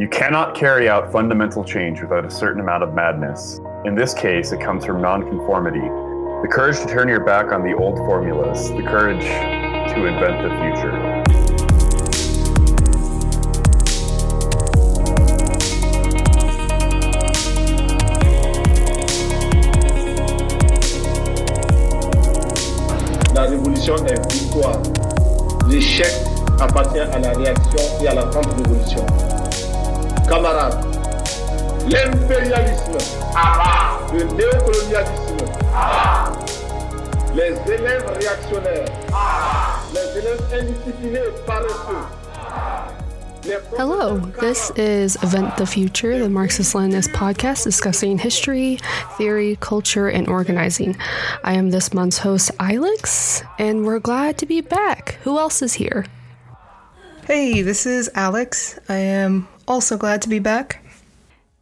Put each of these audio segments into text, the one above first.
You cannot carry out fundamental change without a certain amount of madness. In this case, it comes from nonconformity, the courage to turn your back on the old formulas, the courage to invent the future. La révolution est victoire. L'échec appartient à la réaction et à la contre-révolution. Camarades, l'impérialisme, le néocolonialisme, les élèves réactionnaires, les élèves indisciplinés et paresseux. Hello, this is Invent the Future, the Marxist Leninist podcast discussing history, theory, culture, and organizing. I am this month's host, Ilex, and we're glad to be back. Who else is here? Hey, this is Alex. I am also glad to be back.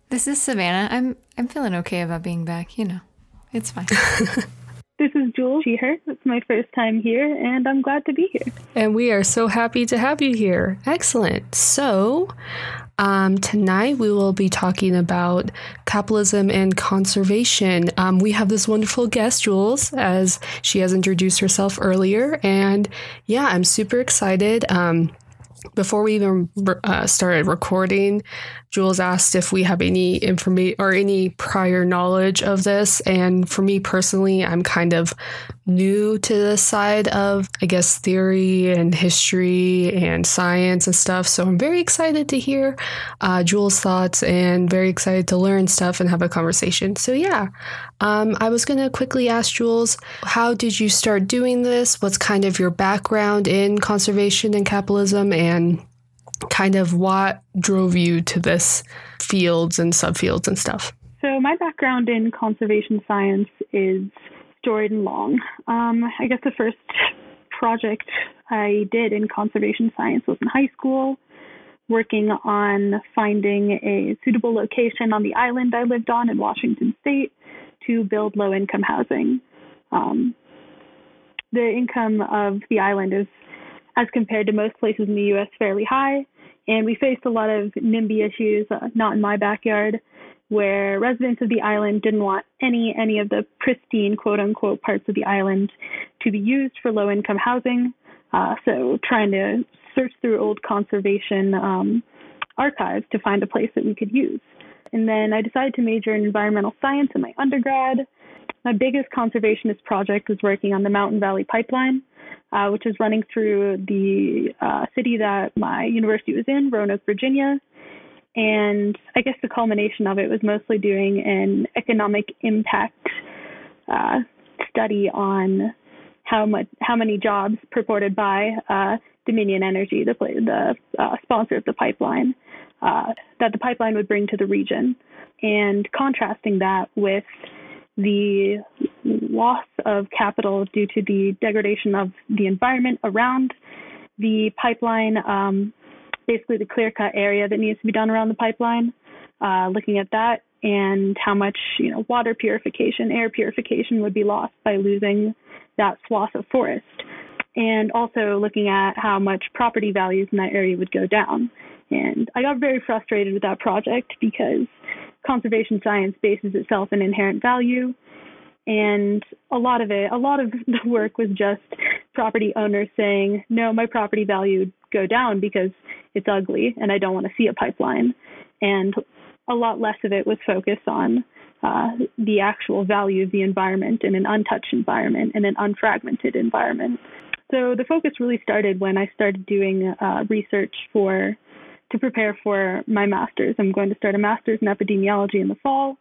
This is Savannah. I'm I'm feeling okay about being back, you know. It's fine. This is Jules Sheher. It's my first time here, and I'm glad to be here. And we are so happy to have you here. Excellent. So, um, tonight we will be talking about capitalism and conservation. Um, we have this wonderful guest, Jules, as she has introduced herself earlier. And yeah, I'm super excited. Um, before we even uh, started recording, Jules asked if we have any information or any prior knowledge of this. And for me personally, I'm kind of new to this side of, I guess, theory and history and science and stuff. So I'm very excited to hear uh, Jules' thoughts and very excited to learn stuff and have a conversation. So, yeah, um, I was going to quickly ask Jules, how did you start doing this? What's kind of your background in conservation and capitalism? And kind of what drove you to this fields and subfields and stuff? So, my background in conservation science is storied and long. Um, I guess the first project I did in conservation science was in high school, working on finding a suitable location on the island I lived on in Washington State to build low income housing. Um, the income of the island is as compared to most places in the U.S., fairly high. And we faced a lot of NIMBY issues, uh, not in my backyard, where residents of the island didn't want any any of the pristine quote unquote parts of the island to be used for low income housing. Uh, so trying to search through old conservation um, archives to find a place that we could use. And then I decided to major in environmental science in my undergrad. My biggest conservationist project was working on the Mountain Valley Pipeline uh, which is running through the uh, city that my university was in, Roanoke, Virginia. And I guess the culmination of it was mostly doing an economic impact uh, study on how much, how many jobs purported by uh, Dominion Energy, the the uh, sponsor of the pipeline, uh, that the pipeline would bring to the region, and contrasting that with the loss of capital due to the degradation of the environment around the pipeline, um, basically the clear cut area that needs to be done around the pipeline, uh, looking at that and how much you know water purification, air purification would be lost by losing that swath of forest, and also looking at how much property values in that area would go down. And I got very frustrated with that project because conservation science bases itself in inherent value. And a lot of it, a lot of the work was just property owners saying, no, my property value would go down because it's ugly and I don't want to see a pipeline. And a lot less of it was focused on uh, the actual value of the environment in an untouched environment, in an unfragmented environment. So the focus really started when I started doing uh, research for to prepare for my master's. I'm going to start a master's in epidemiology in the fall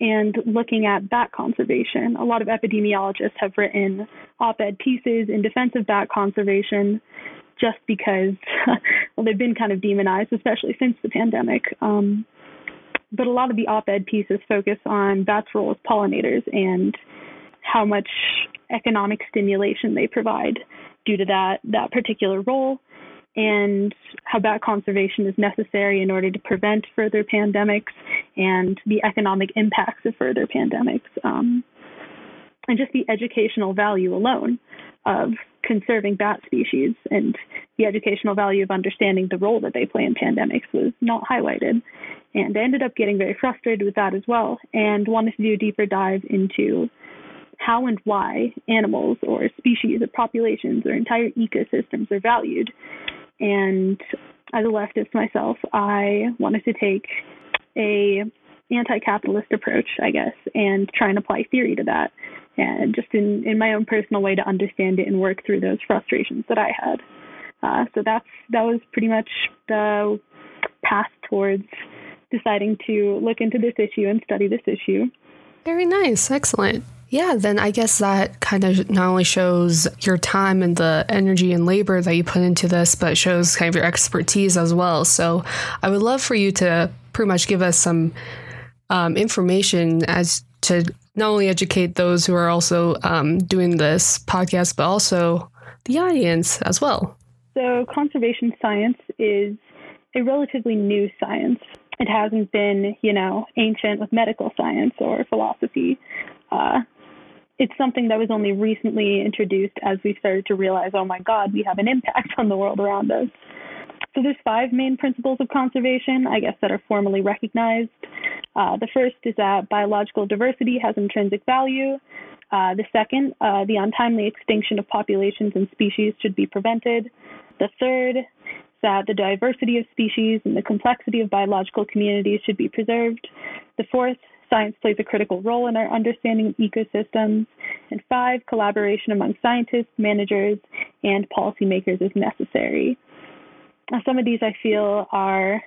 and looking at bat conservation. A lot of epidemiologists have written op ed pieces in defense of bat conservation just because well, they've been kind of demonized, especially since the pandemic. Um, but a lot of the op ed pieces focus on bats' role as pollinators and how much economic stimulation they provide due to that, that particular role and how bat conservation is necessary in order to prevent further pandemics and the economic impacts of further pandemics. Um, and just the educational value alone of conserving bat species and the educational value of understanding the role that they play in pandemics was not highlighted. And I ended up getting very frustrated with that as well and wanted to do a deeper dive into how and why animals or species or populations or entire ecosystems are valued. And as a leftist myself, I wanted to take a anti-capitalist approach, I guess, and try and apply theory to that, and just in in my own personal way to understand it and work through those frustrations that I had. Uh, so that's that was pretty much the path towards deciding to look into this issue and study this issue. Very nice, excellent. Yeah, then I guess that kind of not only shows your time and the energy and labor that you put into this, but shows kind of your expertise as well. So I would love for you to pretty much give us some um, information as to not only educate those who are also um, doing this podcast, but also the audience as well. So, conservation science is a relatively new science. It hasn't been, you know, ancient with medical science or philosophy. Uh, it's something that was only recently introduced as we started to realize, oh my God, we have an impact on the world around us. So there's five main principles of conservation, I guess, that are formally recognized. Uh, the first is that biological diversity has intrinsic value. Uh, the second, uh, the untimely extinction of populations and species should be prevented. The third, that the diversity of species and the complexity of biological communities should be preserved. The fourth, science plays a critical role in our understanding of ecosystems. And five, collaboration among scientists, managers, and policymakers is necessary. Now, some of these I feel are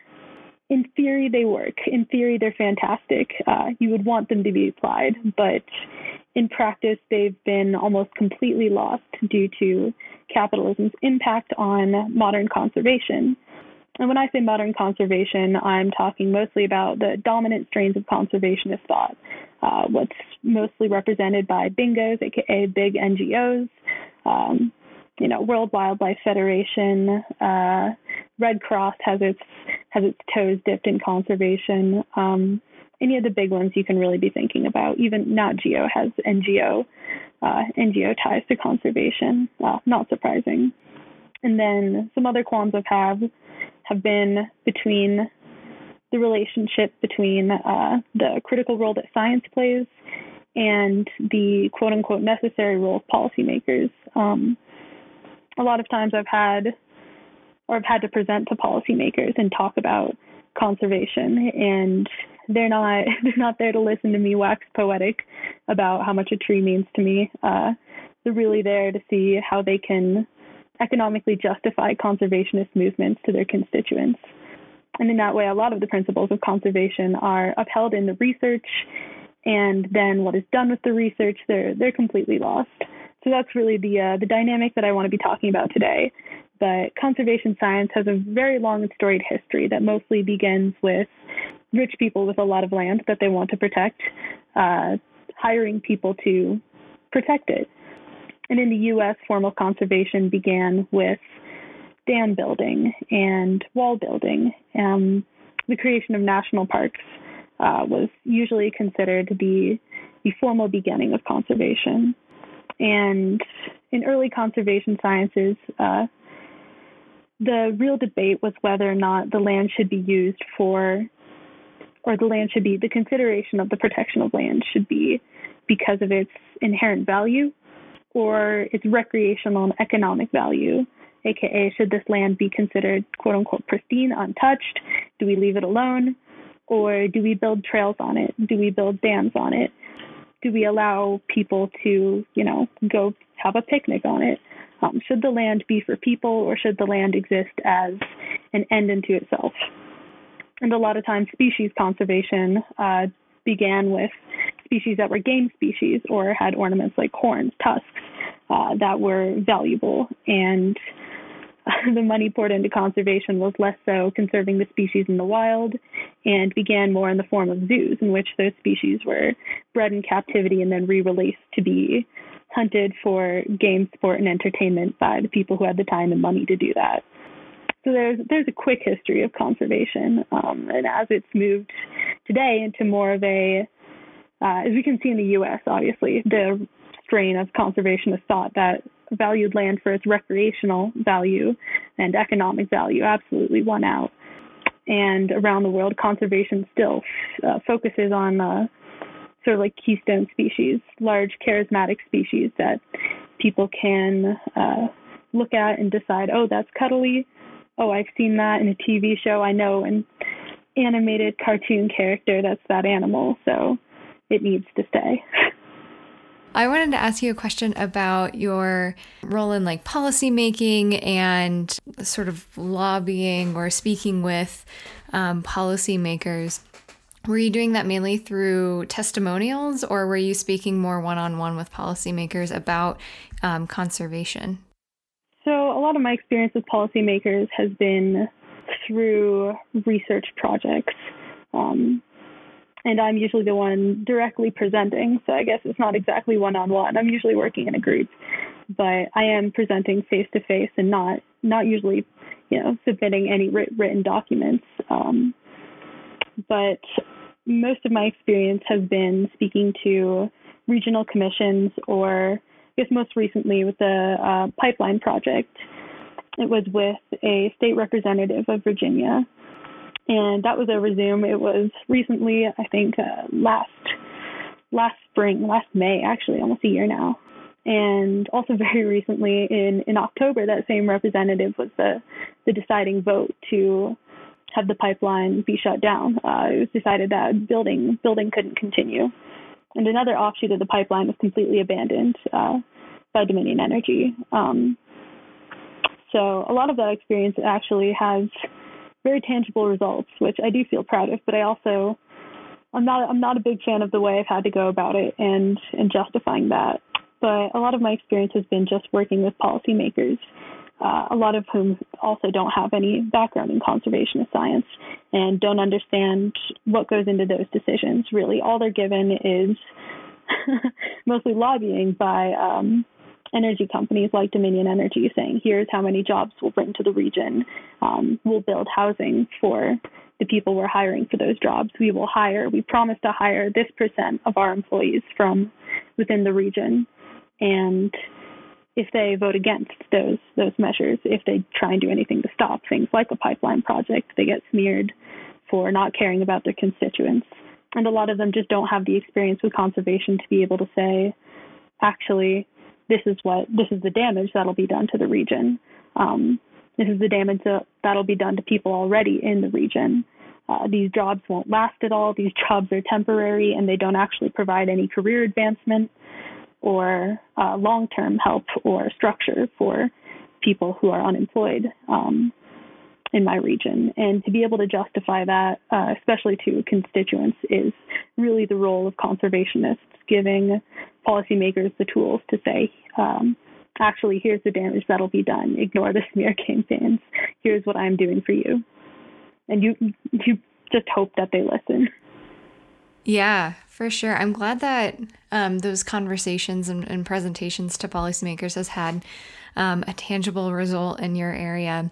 in theory they work. In theory they're fantastic. Uh, you would want them to be applied, but in practice they've been almost completely lost due to capitalism's impact on modern conservation. And when I say modern conservation, I'm talking mostly about the dominant strains of conservationist thought, uh, what's mostly represented by bingos, aka big NGOs, um, you know, World Wildlife Federation, uh, Red Cross has its has its toes dipped in conservation. Um, any of the big ones you can really be thinking about. Even Nat Geo has NGO uh, NGO ties to conservation. Uh, not surprising. And then some other qualms I've had have been between the relationship between uh, the critical role that science plays and the quote unquote necessary role of policymakers. Um, a lot of times I've had or I've had to present to policymakers and talk about conservation and they're not they're not there to listen to me wax poetic about how much a tree means to me. Uh, they're really there to see how they can economically justify conservationist movements to their constituents. And in that way, a lot of the principles of conservation are upheld in the research, and then what is done with the research, they're they're completely lost. So that's really the uh, the dynamic that I want to be talking about today. But conservation science has a very long and storied history that mostly begins with rich people with a lot of land that they want to protect, uh, hiring people to protect it. And in the U.S., formal conservation began with dam building and wall building. Um, the creation of national parks uh, was usually considered the the formal beginning of conservation. And in early conservation sciences, uh, the real debate was whether or not the land should be used for, or the land should be, the consideration of the protection of land should be because of its inherent value or its recreational and economic value, aka should this land be considered quote unquote pristine, untouched? Do we leave it alone? Or do we build trails on it? Do we build dams on it? do we allow people to, you know, go have a picnic on it? Um, should the land be for people or should the land exist as an end unto itself? And a lot of times, species conservation uh, began with species that were game species or had ornaments like horns, tusks uh, that were valuable. And the money poured into conservation was less so conserving the species in the wild and began more in the form of zoos in which those species were bred in captivity and then re-released to be hunted for game sport and entertainment by the people who had the time and money to do that. So there's there's a quick history of conservation, um, and as it's moved today into more of a, uh, as we can see in the U.S., obviously the strain of conservationist thought that valued land for its recreational value and economic value absolutely won out. And around the world, conservation still uh, focuses on uh, sort of like keystone species, large charismatic species that people can uh, look at and decide, oh, that's cuddly. Oh, I've seen that in a TV show. I know an animated cartoon character that's that animal, so it needs to stay. I wanted to ask you a question about your role in like policy making and sort of lobbying or speaking with um, policymakers. Were you doing that mainly through testimonials or were you speaking more one on one with policymakers about um, conservation? So, a lot of my experience with policymakers has been through research projects. Um, and I'm usually the one directly presenting, so I guess it's not exactly one on one. I'm usually working in a group, but I am presenting face to face and not not usually, you know, submitting any written documents. Um, but most of my experience has been speaking to regional commissions or I guess most recently with the uh, pipeline project. It was with a state representative of Virginia, and that was over Zoom. It was recently, I think, uh, last last spring, last May, actually, almost a year now. And also very recently, in in October, that same representative was the the deciding vote to have the pipeline be shut down. Uh, it was decided that building building couldn't continue, and another offshoot of the pipeline was completely abandoned uh, by Dominion Energy. Um, so a lot of that experience actually has very tangible results, which I do feel proud of. But I also I'm not I'm not a big fan of the way I've had to go about it and and justifying that. But a lot of my experience has been just working with policymakers uh, a lot of whom also don't have any background in conservationist science and don't understand what goes into those decisions. Really, all they're given is mostly lobbying by um, energy companies like Dominion Energy saying, here's how many jobs we'll bring to the region. Um, we'll build housing for the people we're hiring for those jobs. We will hire, we promise to hire this percent of our employees from within the region. And if they vote against those those measures, if they try and do anything to stop things like a pipeline project, they get smeared for not caring about their constituents. And a lot of them just don't have the experience with conservation to be able to say, actually, this is what this is the damage that'll be done to the region. Um, this is the damage that, that'll be done to people already in the region. Uh, these jobs won't last at all. These jobs are temporary and they don't actually provide any career advancement or uh, long term help or structure for people who are unemployed um, in my region. And to be able to justify that, uh, especially to constituents, is really the role of conservationists, giving policymakers the tools to say, um, actually, here's the damage that'll be done. Ignore the smear campaigns. Here's what I'm doing for you. And you, you just hope that they listen. Yeah, for sure. I'm glad that um, those conversations and, and, presentations to policymakers has had um, a tangible result in your area.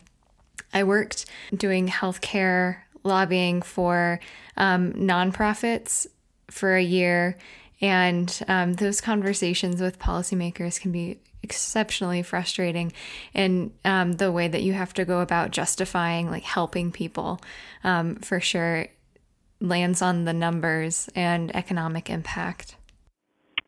I worked doing healthcare lobbying for um, nonprofits for a year, and um, those conversations with policymakers can be exceptionally frustrating in um, the way that you have to go about justifying like helping people um, for sure lands on the numbers and economic impact.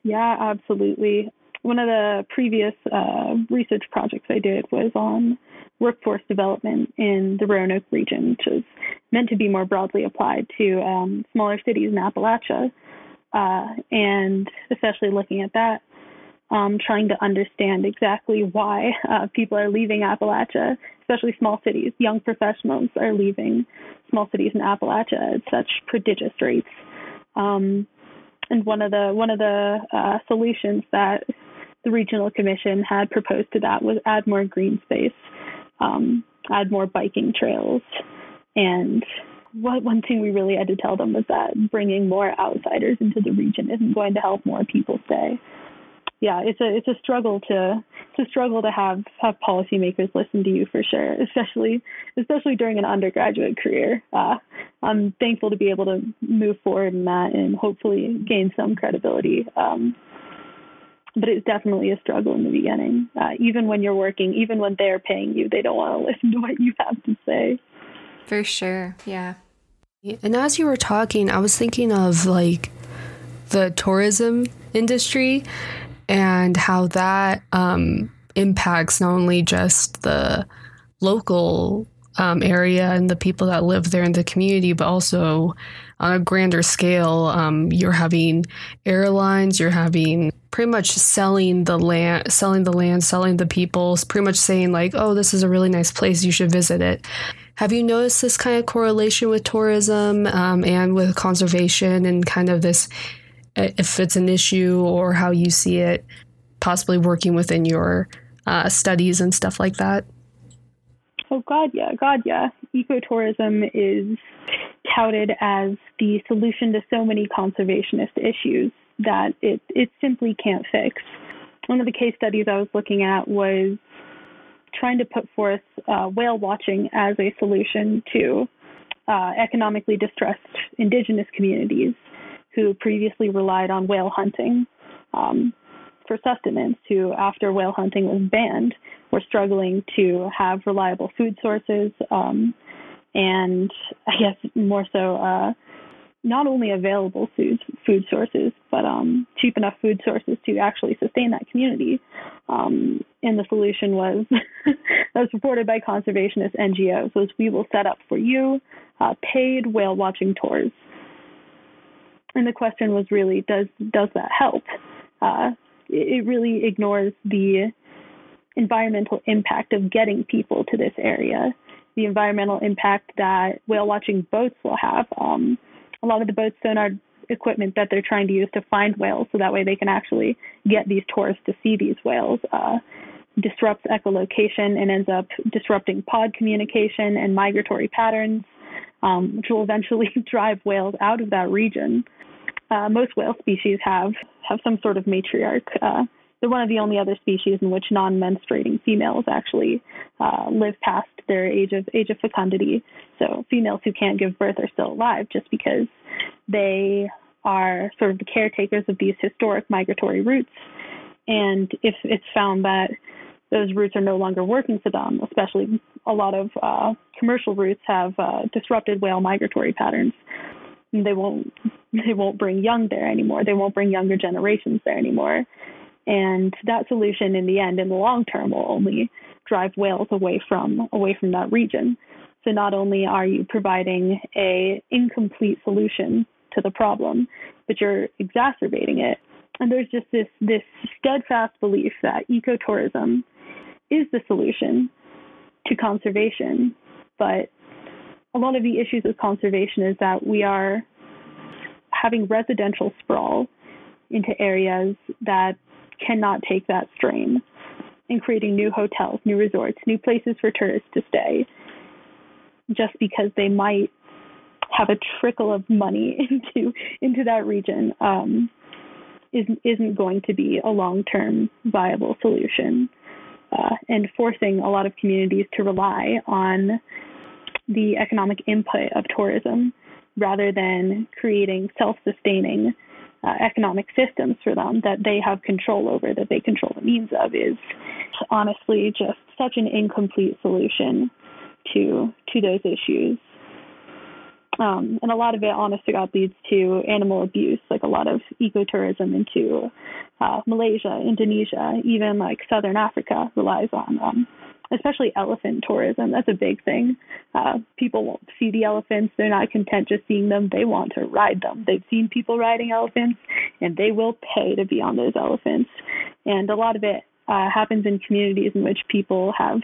Yeah, absolutely. One of the previous uh, research projects I did was on workforce development in the Roanoke region, which is meant to be more broadly applied to um, smaller cities in Appalachia. Uh, and especially looking at that, um, trying to understand exactly why uh, people are leaving Appalachia, especially small cities. Young professionals are leaving small cities in Appalachia at such prodigious rates. Um, and one of the one of the uh, solutions that the regional commission had proposed to that was add more green space, um, add more biking trails, and what one thing we really had to tell them was that bringing more outsiders into the region isn't going to help more people stay yeah, it's a it's a struggle to it's a struggle to have have policymakers listen to you for sure, especially especially during an undergraduate career. Uh, I'm thankful to be able to move forward in that and hopefully gain some credibility um, but it's definitely a struggle in the beginning. Uh, even when you're working, even when they're paying you, they don't want to listen to what you have to say. For sure, yeah. And as you were talking, I was thinking of like the tourism industry and how that um, impacts not only just the local um, area and the people that live there in the community, but also on a grander scale, um, you're having airlines, you're having pretty much selling the land, selling the land, selling the people, pretty much saying like, "Oh, this is a really nice place, you should visit it." Have you noticed this kind of correlation with tourism um, and with conservation and kind of this, if it's an issue or how you see it, possibly working within your uh, studies and stuff like that? Oh God, yeah, God, yeah. Ecotourism is touted as the solution to so many conservationist issues that it it simply can't fix. One of the case studies I was looking at was trying to put forth uh, whale watching as a solution to uh, economically distressed indigenous communities who previously relied on whale hunting um, for sustenance, who, after whale hunting was banned, were struggling to have reliable food sources um, and I guess more so uh, not only available food food sources, but um, cheap enough food sources to actually sustain that community. Um, and the solution was that was reported by conservationist NGOs was we will set up for you uh, paid whale watching tours. And the question was really does does that help? Uh, it, it really ignores the environmental impact of getting people to this area, the environmental impact that whale watching boats will have. Um, a lot of the boats sonar equipment that they're trying to use to find whales so that way they can actually get these tourists to see these whales uh, disrupts echolocation and ends up disrupting pod communication and migratory patterns, um, which will eventually drive whales out of that region. Uh, most whale species have have some sort of matriarch. Uh, they're one of the only other species in which non-menstruating females actually uh, live past their age of age of fecundity. So females who can't give birth are still alive just because they are sort of the caretakers of these historic migratory routes. And if it's found that those routes are no longer working for them, especially a lot of uh, commercial routes have uh, disrupted whale migratory patterns. They won't they won't bring young there anymore. They won't bring younger generations there anymore. And that solution in the end, in the long term, will only drive whales away from away from that region. So not only are you providing a incomplete solution to the problem, but you're exacerbating it. And there's just this this steadfast belief that ecotourism is the solution to conservation. But a lot of the issues with conservation is that we are having residential sprawl into areas that cannot take that strain and creating new hotels, new resorts, new places for tourists to stay just because they might have a trickle of money into into that region um, isn't isn't going to be a long term viable solution. Uh, and forcing a lot of communities to rely on the economic input of tourism rather than creating self sustaining uh, economic systems for them that they have control over, that they control the means of, is honestly just such an incomplete solution to to those issues. Um, and a lot of it, honest to God, leads to animal abuse, like a lot of ecotourism into uh, Malaysia, Indonesia, even like Southern Africa relies on um, especially elephant tourism. That's a big thing. Uh, people won't see the elephants. They're not content just seeing them. They want to ride them. They've seen people riding elephants, and they will pay to be on those elephants. And a lot of it uh, happens in communities in which people have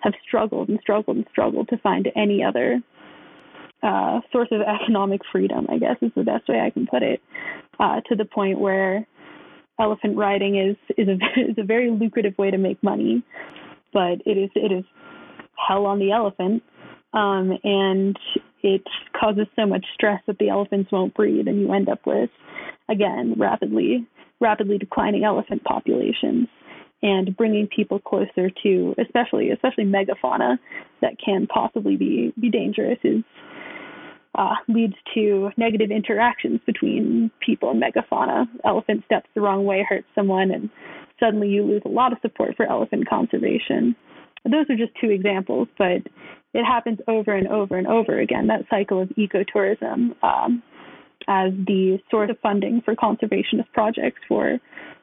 have struggled and struggled and struggled to find any other uh, source of economic freedom. I guess is the best way I can put it. Uh, to the point where elephant riding is is a is a very lucrative way to make money but it is it is hell on the elephant, um, and it causes so much stress that the elephants won't breed, and you end up with again rapidly rapidly declining elephant populations and bringing people closer to especially especially megafauna that can possibly be be dangerous is uh, leads to negative interactions between people and megafauna. Elephant steps the wrong way, hurts someone, and suddenly you lose a lot of support for elephant conservation. Those are just two examples, but it happens over and over and over again. That cycle of ecotourism um, as the source of funding for conservationist projects for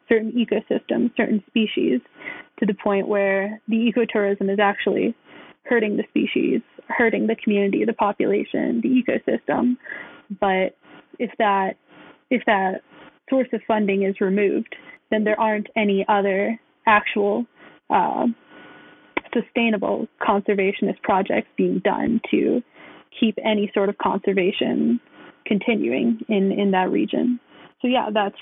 certain ecosystems, certain species, to the point where the ecotourism is actually hurting the species, hurting the community, the population, the ecosystem. But if that if that source of funding is removed, then there aren't any other actual uh, sustainable conservationist projects being done to keep any sort of conservation continuing in in that region. So yeah, that's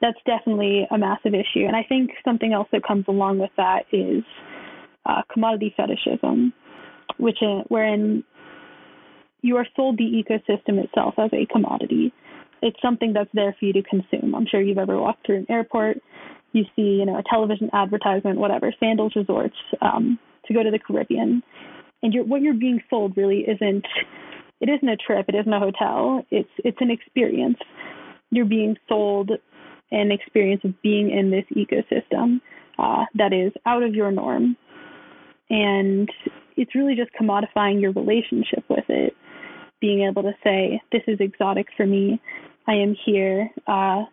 that's definitely a massive issue. And I think something else that comes along with that is uh, commodity fetishism, which in, wherein you are sold the ecosystem itself as a commodity. It's something that's there for you to consume. I'm sure you've ever walked through an airport, you see, you know, a television advertisement, whatever, Sandals Resorts, um, to go to the Caribbean, and you're, what you're being sold really isn't it isn't a trip, it isn't a hotel. It's it's an experience. You're being sold an experience of being in this ecosystem uh, that is out of your norm. And it's really just commodifying your relationship with it, being able to say, This is exotic for me. I am here. Uh,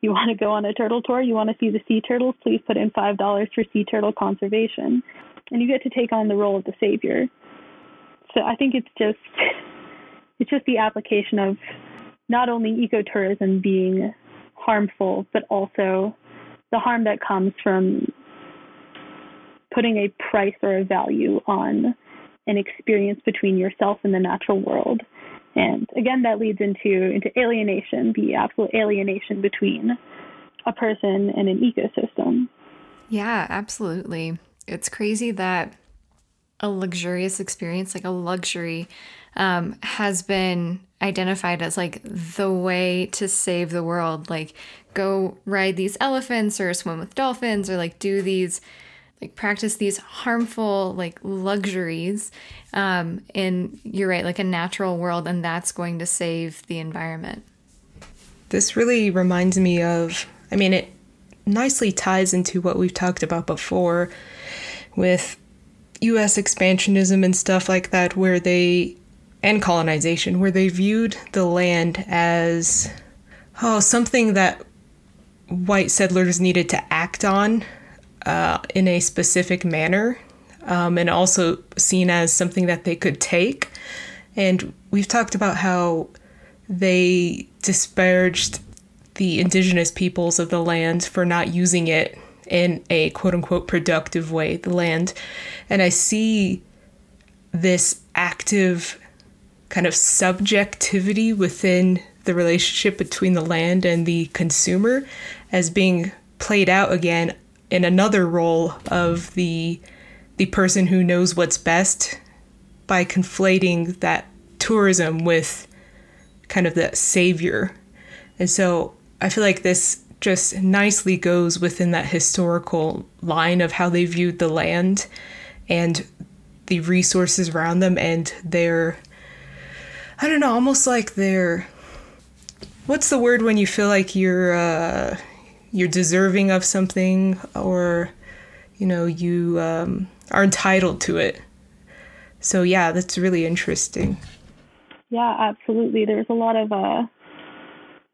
you want to go on a turtle tour? You want to see the sea turtles? Please put in $5 for sea turtle conservation. And you get to take on the role of the savior. So I think it's just it's just the application of not only ecotourism being harmful, but also the harm that comes from putting a price or a value on an experience between yourself and the natural world. And again, that leads into into alienation, the absolute alienation between a person and an ecosystem. Yeah, absolutely. It's crazy that a luxurious experience, like a luxury, um, has been identified as like the way to save the world. Like, go ride these elephants or swim with dolphins or like do these, like, practice these harmful, like, luxuries um, in, you're right, like a natural world, and that's going to save the environment. This really reminds me of, I mean, it nicely ties into what we've talked about before with US expansionism and stuff like that, where they and colonization, where they viewed the land as oh something that white settlers needed to act on uh, in a specific manner, um, and also seen as something that they could take. And we've talked about how they disparaged the indigenous peoples of the land for not using it in a quote unquote productive way, the land. And I see this active kind of subjectivity within the relationship between the land and the consumer as being played out again in another role of the the person who knows what's best by conflating that tourism with kind of the savior. And so I feel like this just nicely goes within that historical line of how they viewed the land and the resources around them and their I don't know, almost like they're what's the word when you feel like you're uh, you're deserving of something or you know you um, are entitled to it. So yeah, that's really interesting. Yeah, absolutely. There's a lot of uh,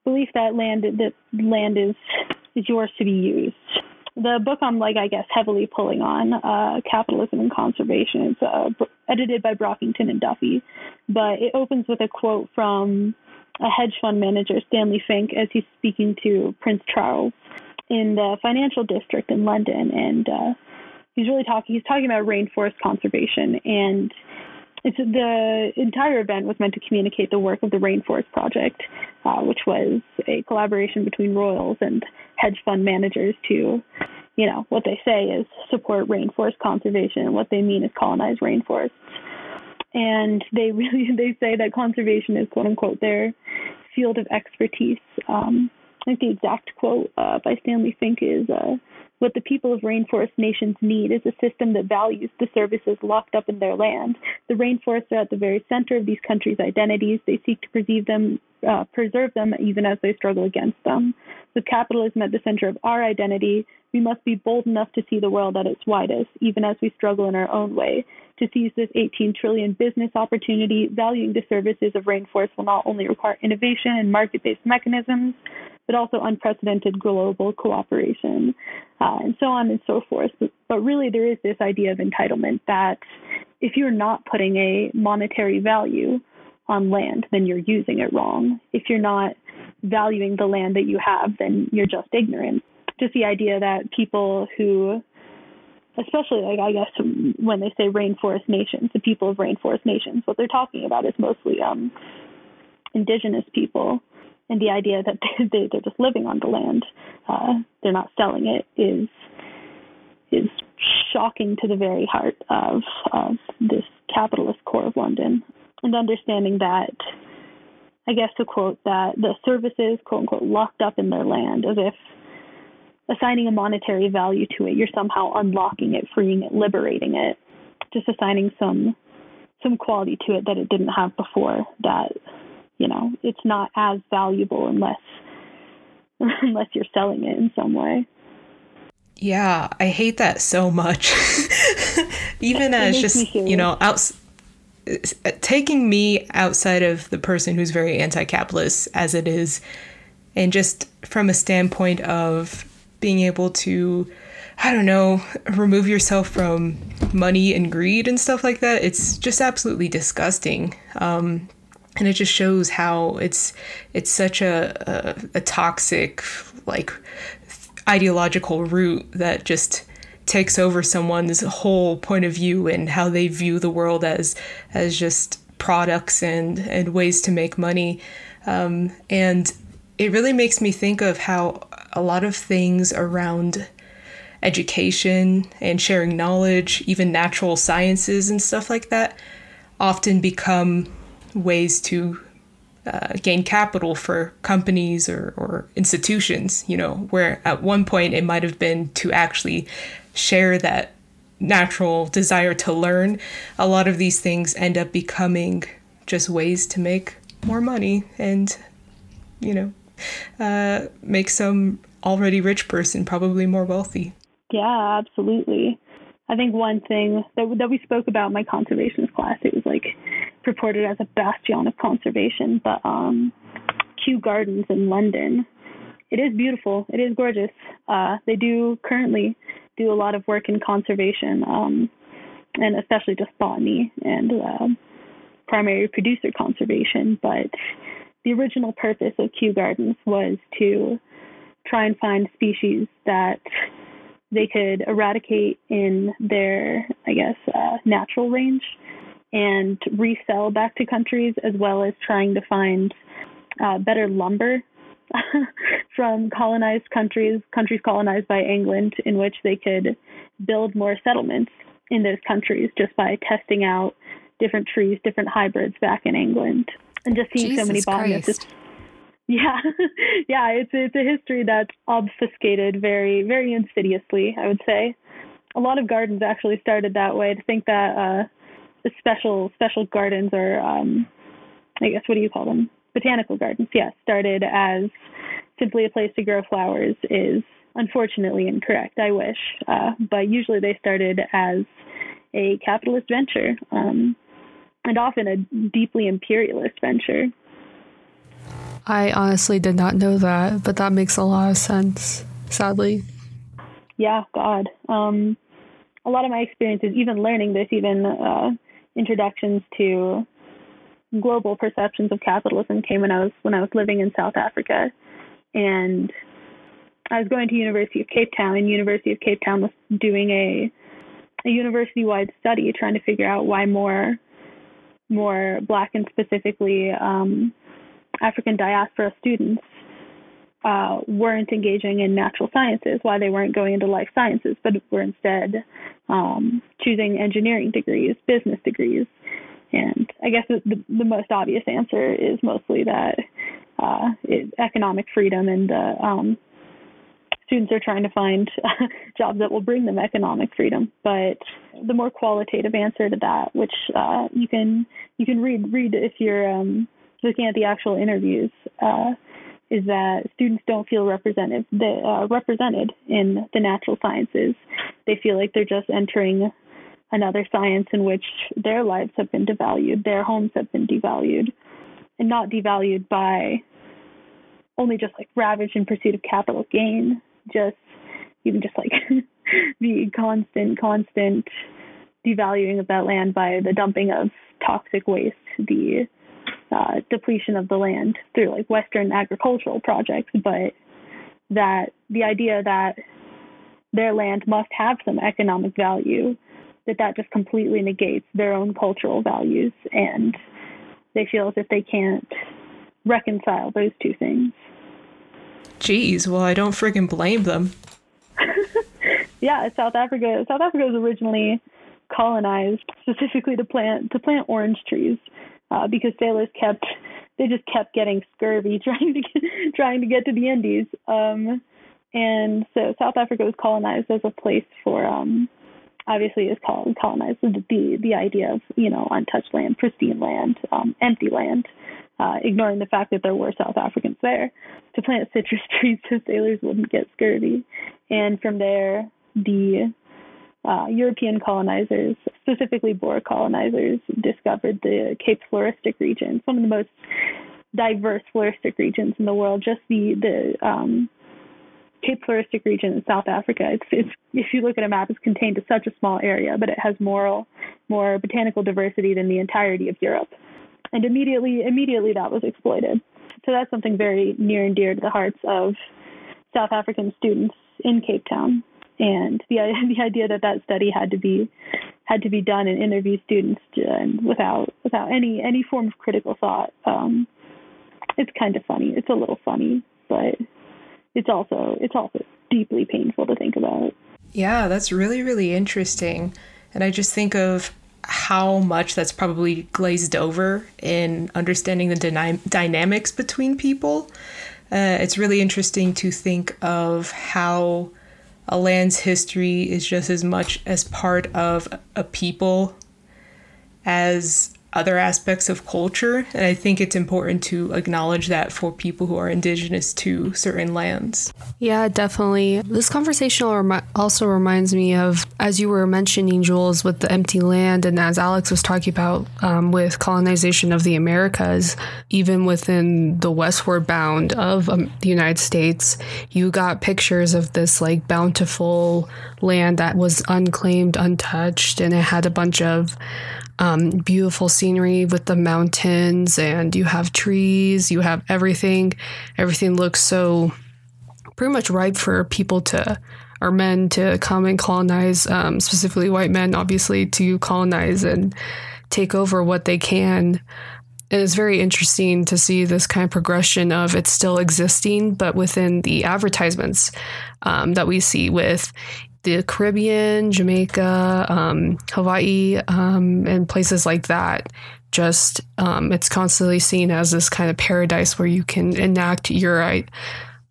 belief that land that land is is yours to be used. The book I'm like I guess heavily pulling on uh, capitalism and conservation. It's uh, edited by Brockington and Duffy, but it opens with a quote from a hedge fund manager, Stanley Fink, as he's speaking to Prince Charles in the financial district in London, and uh, he's really talking. He's talking about rainforest conservation and it's the entire event was meant to communicate the work of the Rainforest Project, uh, which was a collaboration between royals and hedge fund managers to, you know, what they say is support rainforest conservation, and what they mean is colonize rainforests. And they really they say that conservation is quote unquote their field of expertise. Um, I think the exact quote uh, by Stanley Fink is, uh, What the people of rainforest nations need is a system that values the services locked up in their land. The rainforests are at the very center of these countries' identities. They seek to preserve them, uh, preserve them even as they struggle against them. With capitalism at the center of our identity, we must be bold enough to see the world at its widest, even as we struggle in our own way. To seize this 18 trillion business opportunity, valuing the services of rainforests will not only require innovation and market based mechanisms, but also unprecedented global cooperation, uh, and so on and so forth. But, but really, there is this idea of entitlement that if you're not putting a monetary value on land, then you're using it wrong. If you're not valuing the land that you have, then you're just ignorant. Just the idea that people who especially like I guess when they say rainforest nations, the people of rainforest nations, what they're talking about is mostly um, indigenous people and the idea that they, they're just living on the land, uh, they're not selling it, is is shocking to the very heart of, of this capitalist core of London. And understanding that, I guess to quote that the services, quote unquote, locked up in their land, as if assigning a monetary value to it, you're somehow unlocking it, freeing it, liberating it, just assigning some some quality to it that it didn't have before that you know, it's not as valuable unless unless you're selling it in some way. Yeah, I hate that so much. Even as just, you know, out, taking me outside of the person who's very anti-capitalist as it is and just from a standpoint of being able to I don't know, remove yourself from money and greed and stuff like that. It's just absolutely disgusting. Um, and it just shows how it's it's such a, a, a toxic like ideological root that just takes over someone's whole point of view and how they view the world as as just products and and ways to make money um, and it really makes me think of how a lot of things around education and sharing knowledge even natural sciences and stuff like that often become ways to uh, gain capital for companies or, or institutions, you know, where at one point it might have been to actually share that natural desire to learn. A lot of these things end up becoming just ways to make more money and, you know, uh, make some already rich person probably more wealthy. Yeah, absolutely. I think one thing that that we spoke about in my conservations class, it was like purported as a bastion of conservation, but um, Kew Gardens in London, it is beautiful. It is gorgeous. Uh, they do currently do a lot of work in conservation, um, and especially just botany and uh, primary producer conservation. But the original purpose of Kew Gardens was to try and find species that they could eradicate in their, I guess, uh, natural range and resell back to countries, as well as trying to find uh, better lumber from colonized countries, countries colonized by England, in which they could build more settlements in those countries just by testing out different trees, different hybrids back in England, and just seeing Jesus so many botanists. Yeah, yeah, it's it's a history that's obfuscated very very insidiously. I would say a lot of gardens actually started that way. To think that uh, the special special gardens or um, I guess what do you call them? Botanical gardens. Yes, started as simply a place to grow flowers is unfortunately incorrect. I wish, uh, but usually they started as a capitalist venture, um, and often a deeply imperialist venture. I honestly did not know that, but that makes a lot of sense, sadly. Yeah, God. Um, a lot of my experiences, even learning this, even uh, introductions to global perceptions of capitalism came when I was when I was living in South Africa, and I was going to University of Cape Town, and University of Cape Town was doing a a university-wide study trying to figure out why more more Black and specifically um, African diaspora students uh, weren't engaging in natural sciences, why they weren't going into life sciences, but were instead um, choosing engineering degrees, business degrees. And I guess the, the, most obvious answer is mostly that uh, it, economic freedom and the um, students are trying to find jobs that will bring them economic freedom. But the more qualitative answer to that, which uh, you can you can read read if you're um, looking at the actual interviews, uh, is that students don't feel represented uh, represented in the natural sciences. They feel like they're just entering another science in which their lives have been devalued, their homes have been devalued, and not devalued by only just like ravaged in pursuit of capital gain, just even just like the constant, constant devaluing of that land by the dumping of toxic waste, the uh, depletion of the land through like Western agricultural projects, but that the idea that their land must have some economic value, that that just completely negates their own cultural values, and they feel as if they can't reconcile those two things. Geez, well, I don't friggin' blame them. yeah, South Africa. South Africa was originally colonized specifically to plant to plant orange trees uh, because sailors kept they just kept getting scurvy trying to get, trying to get to the Indies. Um, and so South Africa was colonized as a place for um, obviously is colonized with the the idea of you know untouched land, pristine land, um, empty land, uh, ignoring the fact that there were South Africans there to plant citrus trees so sailors wouldn't get scurvy. And from there, the uh, European colonizers, specifically Boer colonizers, discovered the Cape Floristic region, one of the most diverse floristic regions in the world. Just the the um, Cape Floristic region in South Africa. It's, it's if you look at a map, it's contained to such a small area, but it has more more botanical diversity than the entirety of Europe. And immediately immediately that was exploited. So that's something very near and dear to the hearts of South African students in Cape Town. And the the idea that that study had to be had to be done and interview students and without without any any form of critical thought um it's kind of funny. It's a little funny but it's also it's also deeply painful to think about. Yeah that's really really interesting. And i just think of how much that's probably glazed over in understanding the dyna- dynamics between people. Uh, it's really interesting to think of how a land's history is just as much as part of a people as other aspects of culture. And I think it's important to acknowledge that for people who are indigenous to certain lands. Yeah, definitely. This conversation also reminds me of, as you were mentioning, Jules, with the empty land, and as Alex was talking about um, with colonization of the Americas, even within the westward bound of um, the United States, you got pictures of this like bountiful land that was unclaimed, untouched, and it had a bunch of um, beautiful scenery with the mountains, and you have trees, you have everything. Everything looks so pretty much ripe for people to, or men to come and colonize, um, specifically white men, obviously, to colonize and take over what they can. And it's very interesting to see this kind of progression of it still existing, but within the advertisements um, that we see with the Caribbean, Jamaica, um, Hawaii, um, and places like that. Just um, it's constantly seen as this kind of paradise where you can enact your right,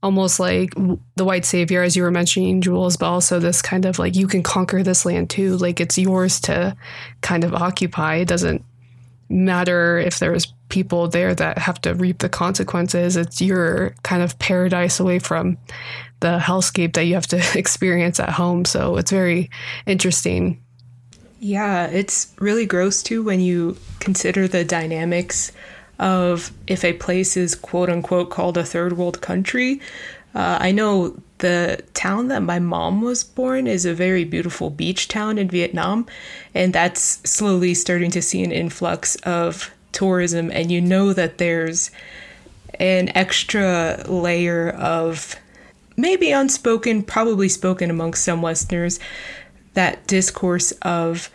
almost like the white savior, as you were mentioning, Jules, but also this kind of like you can conquer this land too. Like it's yours to kind of occupy. It doesn't matter if there's people there that have to reap the consequences. It's your kind of paradise away from the hellscape that you have to experience at home. So it's very interesting. Yeah, it's really gross too when you consider the dynamics of if a place is quote unquote called a third world country. Uh, I know the town that my mom was born is a very beautiful beach town in Vietnam, and that's slowly starting to see an influx of tourism. And you know that there's an extra layer of maybe unspoken, probably spoken amongst some Westerners, that discourse of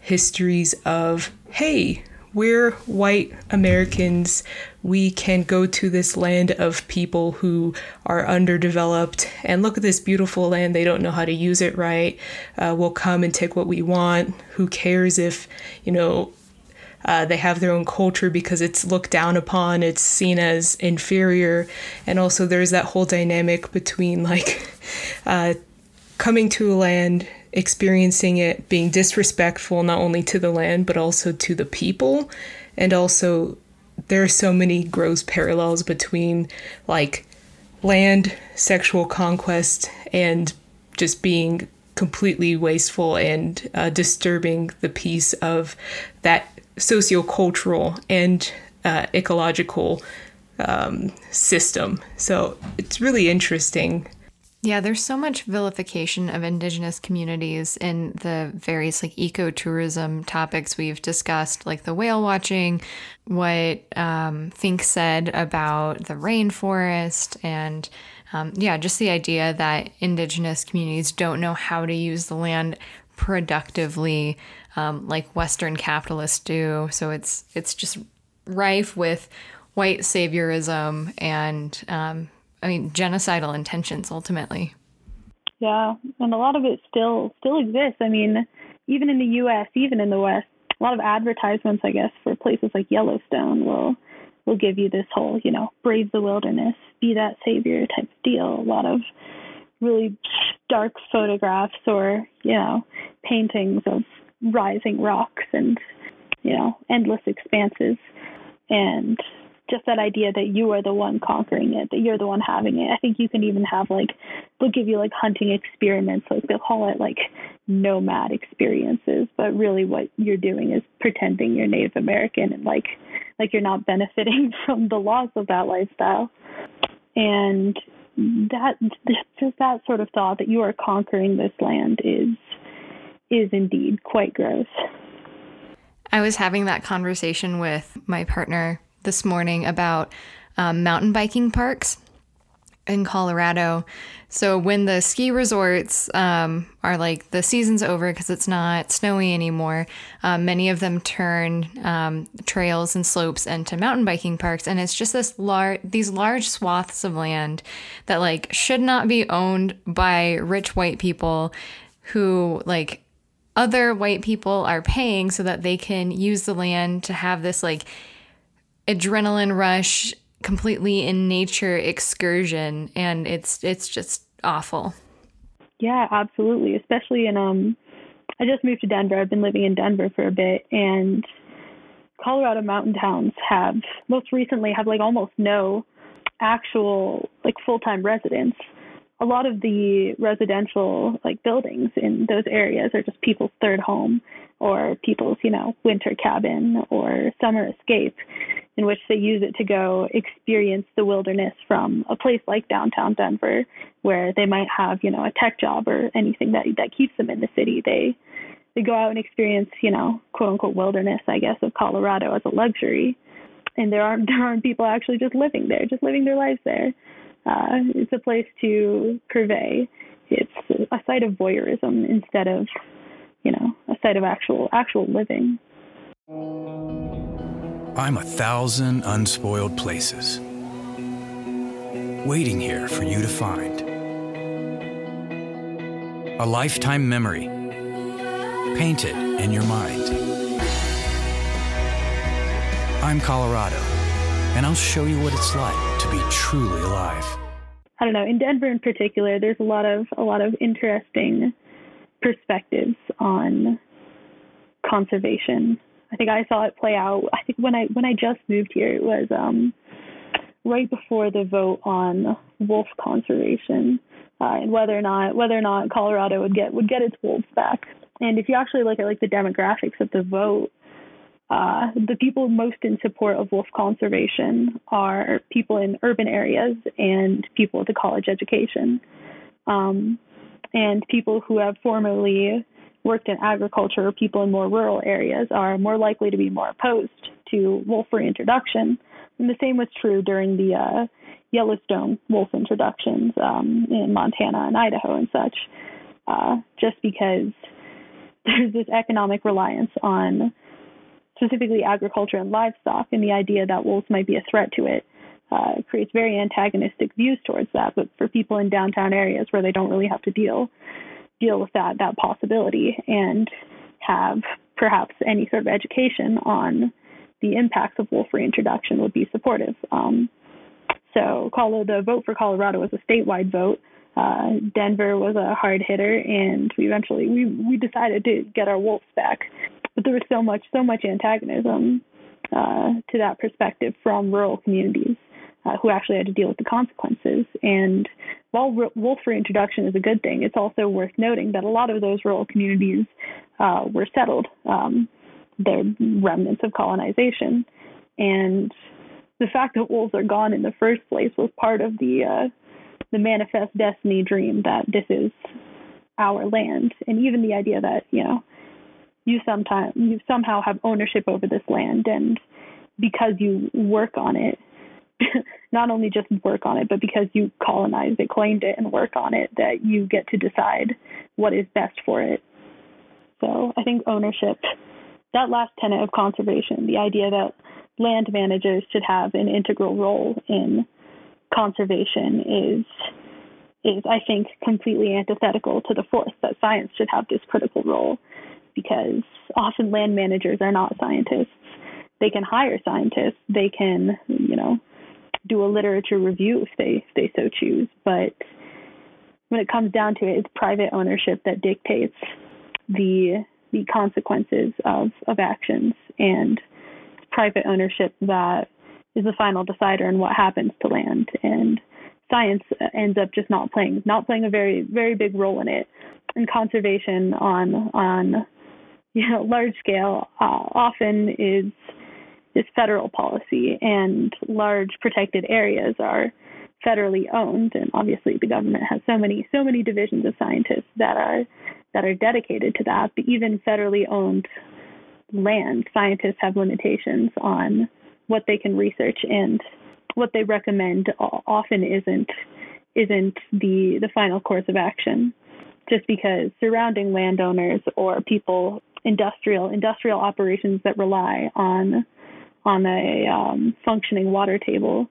histories of, hey, we're white Americans. We can go to this land of people who are underdeveloped and look at this beautiful land. They don't know how to use it right. Uh, we'll come and take what we want. Who cares if, you know, uh, they have their own culture because it's looked down upon, it's seen as inferior. And also, there's that whole dynamic between like uh, coming to a land, experiencing it, being disrespectful not only to the land, but also to the people. And also, there are so many gross parallels between like land, sexual conquest, and just being completely wasteful and uh, disturbing the peace of that sociocultural and uh, ecological um, system. So it's really interesting. Yeah, there's so much vilification of indigenous communities in the various like ecotourism topics we've discussed, like the whale watching, what um, Fink said about the rainforest, and um, yeah, just the idea that indigenous communities don't know how to use the land productively um, like Western capitalists do. So it's it's just rife with white saviorism and um, I mean genocidal intentions ultimately. Yeah, and a lot of it still still exists. I mean, even in the U.S., even in the West, a lot of advertisements, I guess, for places like Yellowstone will will give you this whole, you know, brave the wilderness, be that savior type deal. A lot of really dark photographs or you know paintings of rising rocks and you know endless expanses. And just that idea that you are the one conquering it that you're the one having it. I think you can even have like they'll give you like hunting experiments. Like they'll call it like nomad experiences. But really what you're doing is pretending you're native american and like like you're not benefiting from the loss of that lifestyle. And that just that sort of thought that you are conquering this land is is indeed quite gross. I was having that conversation with my partner this morning about um, mountain biking parks in Colorado. So when the ski resorts um, are like the season's over because it's not snowy anymore, um, many of them turn um, trails and slopes into mountain biking parks, and it's just this large, these large swaths of land that like should not be owned by rich white people who like other white people are paying so that they can use the land to have this like adrenaline rush completely in nature excursion. And it's it's just awful. Yeah absolutely. Especially in um i just moved to denver. I've been living in denver for a bit. And colorado mountain towns have most recently have like almost no actual like full-time residents a lot of the residential like buildings in those areas are just people's third home or people's you know winter cabin or summer escape in which they use it to go experience the wilderness from a place like downtown Denver where they might have you know a tech job or anything that that keeps them in the city. They they go out and experience you know quote unquote wilderness I guess of Colorado as a luxury. And there aren't there aren't people actually just living there just living their lives there uh, it's a place to purvey. It's a site of voyeurism instead of, you know, a site of actual actual living. I'm a thousand unspoiled places, waiting here for you to find. A lifetime memory, painted in your mind. I'm Colorado, and I'll show you what it's like to be truly alive. I don't know. In Denver, in particular, there's a lot of a lot of interesting perspectives on conservation. I think I saw it play out. I think when I when I just moved here, it was um, right before the vote on wolf conservation uh, and whether or not whether or not Colorado would get would get its wolves back. And if you actually look at like the demographics of the vote, uh, the people most in support of wolf conservation are people in urban areas and people with a college education. Um, and people who have formerly worked in agriculture people in more rural areas are more likely to be more opposed to wolf reintroduction. And the same was true during the uh, Yellowstone wolf introductions um, in Montana and Idaho and such, uh, just because there's this economic reliance on specifically agriculture and livestock, and the idea that wolves might be a threat to it uh, creates very antagonistic views towards that. But for people in downtown areas where they don't really have to deal deal with that that possibility and have perhaps any sort of education on the impacts of wolf reintroduction would be supportive. Um, so the vote for Colorado was a statewide vote. Uh, Denver was a hard hitter, and we eventually we we decided to get our wolves back. But there was so much so much antagonism uh, to that perspective from rural communities uh, who actually had to deal with the consequences. And while wolf reintroduction is a good thing, it's also worth noting that a lot of those rural communities uh, were settled. Um, they're remnants of colonization, and the fact that wolves are gone in the first place was part of the uh, the manifest destiny dream that this is our land, and even the idea that you know you sometime you somehow have ownership over this land, and because you work on it, not only just work on it, but because you colonized it, claimed it, and work on it, that you get to decide what is best for it. So I think ownership, that last tenet of conservation, the idea that land managers should have an integral role in conservation is is I think completely antithetical to the force that science should have this critical role because often land managers are not scientists. They can hire scientists, they can, you know, do a literature review if they if they so choose, but when it comes down to it, it's private ownership that dictates the the consequences of of actions. And private ownership that is the final decider in what happens to land. And science ends up just not playing not playing a very very big role in it. And conservation on on you know large scale uh, often is is federal policy and large protected areas are federally owned and obviously the government has so many so many divisions of scientists that are that are dedicated to that. But even federally owned land, scientists have limitations on what they can research and what they recommend often isn't isn't the the final course of action. Just because surrounding landowners or people industrial industrial operations that rely on on a um, functioning water table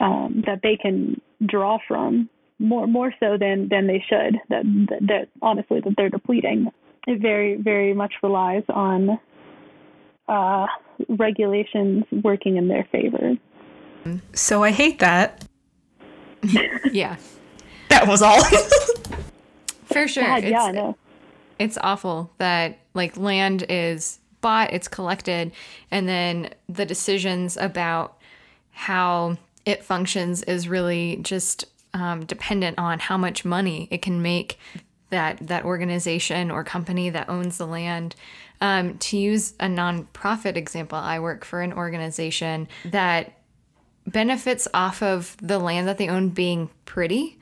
um, that they can draw from more more so than than they should that, that that honestly that they're depleting it very very much relies on uh, regulations working in their favor. So I hate that. yeah. That was all. For sure. God, it's, yeah, no. it's awful that like land is bought, it's collected, and then the decisions about how it functions is really just um, dependent on how much money it can make that that organization or company that owns the land um, to use a nonprofit example, I work for an organization that benefits off of the land that they own being pretty.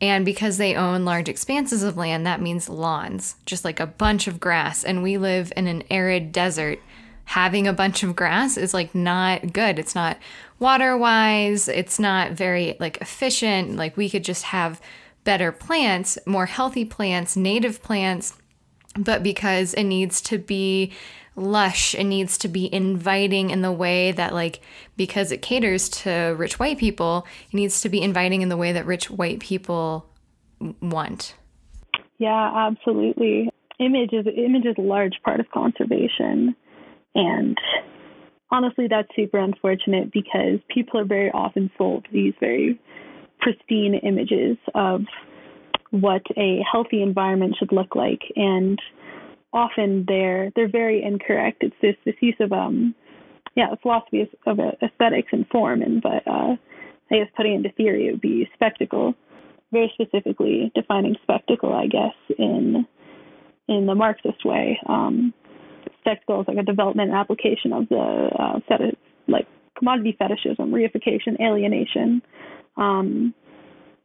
And because they own large expanses of land, that means lawns, just like a bunch of grass. And we live in an arid desert. Having a bunch of grass is like not good. It's not water wise. It's not very like efficient. Like we could just have better plants, more healthy plants, native plants but because it needs to be lush. It needs to be inviting in the way that like because it caters to rich white people it needs to be inviting in the way that rich white people want. Yeah absolutely. Image is image is a large part of conservation. And honestly that's super unfortunate because people are very often sold these very pristine images of what a healthy environment should look like. And often they're they're very incorrect. It's this this use of um yeah philosophy of, of aesthetics and form and but uh i guess putting into theory it would be spectacle. Very specifically defining spectacle i guess in in the marxist way. Um spectacle is like a development and application of the uh fetish, like commodity fetishism reification alienation. Um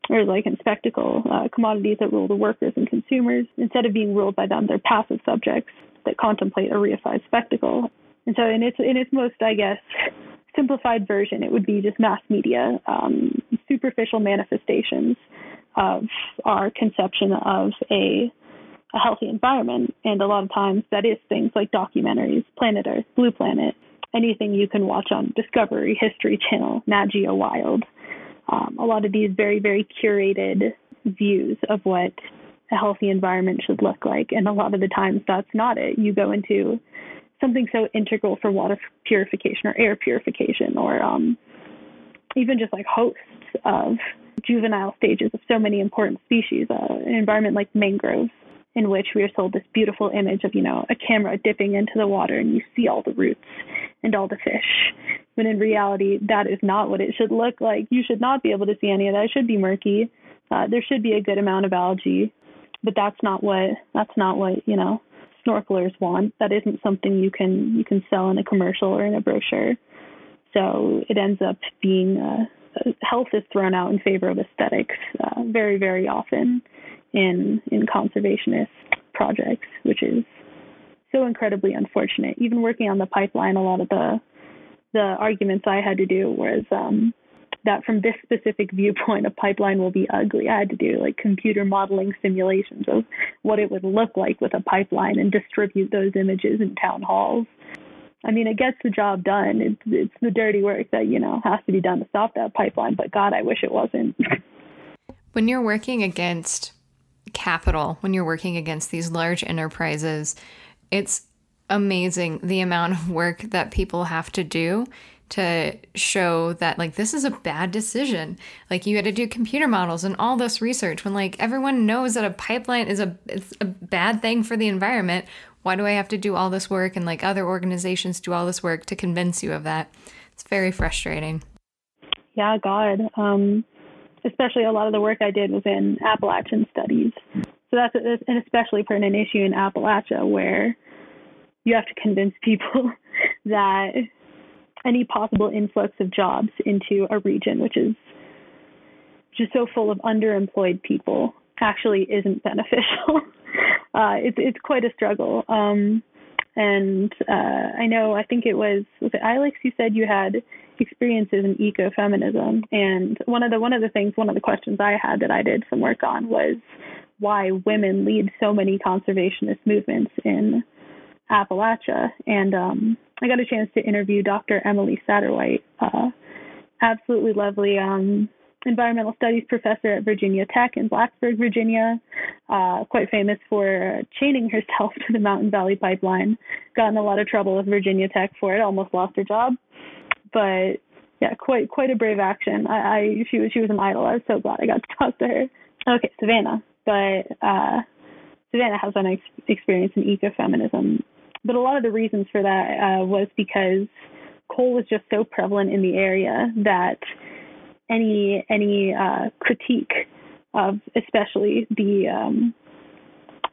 or like in spectacle, uh, commodities that rule the workers and consumers. Instead of being ruled by them, they're passive subjects that contemplate a reified spectacle. And so, in its in its most, I guess, simplified version, it would be just mass media, um, superficial manifestations of our conception of a a healthy environment. And a lot of times, that is things like documentaries, Planet Earth, Blue Planet, anything you can watch on Discovery, History Channel, Nat Geo Wild um, a lot of these very, very curated views of what a healthy environment should look like. And a lot of the times that's not it. You go into something so integral for water purification or air purification or um, even just like hosts of juvenile stages of so many important species, uh, an environment like mangroves in which we are sold this beautiful image of, you know, a camera dipping into the water and you see all the roots and all the fish. When in reality, that is not what it should look like. You should not be able to see any of that. It should be murky. Uh, there should be a good amount of algae, but that's not what that's not what you know snorkelers want. That isn't something you can you can sell in a commercial or in a brochure. So it ends up being uh, health is thrown out in favor of aesthetics uh, very very often in in conservationist projects, which is so incredibly unfortunate. Even working on the pipeline, a lot of the the arguments I had to do was um, that from this specific viewpoint, a pipeline will be ugly. I had to do like computer modeling simulations of what it would look like with a pipeline and distribute those images in town halls. I mean, it gets the job done. It's it's the dirty work that you know has to be done to stop that pipeline. But God, I wish it wasn't. When you're working against capital, when you're working against these large enterprises, it's amazing the amount of work that people have to do to show that like this is a bad decision. Like you had to do computer models and all this research when like everyone knows that a pipeline is a it's a bad thing for the environment. Why do i have to do all this work and like other organizations do all this work to convince you of that? It's very frustrating. Yeah god um especially a lot of the work i did was in appalachian studies so that's an especially pertinent issue in appalachia where you have to convince people that any possible influx of jobs into a region which is just so full of underemployed people actually isn't beneficial. uh, it's it's quite a struggle. Um, and uh, I know I think it was was it Alex you said you had experiences in ecofeminism, and one of the one of the things one of the questions I had that I did some work on was why women lead so many conservationist movements in Appalachia, and um, I got a chance to interview Dr. Emily Satterwhite, uh, absolutely lovely um, environmental studies professor at Virginia Tech in Blacksburg, Virginia, uh, quite famous for chaining herself to the Mountain Valley Pipeline. Got in a lot of trouble with Virginia Tech for it, almost lost her job, but yeah, quite quite a brave action. I, I she was she was an idol. I was so glad I got to talk to her. Okay, Savannah, but uh, Savannah has an ex- experience in ecofeminism but a lot of the reasons for that uh, was because coal was just so prevalent in the area that any any uh, critique of especially the um,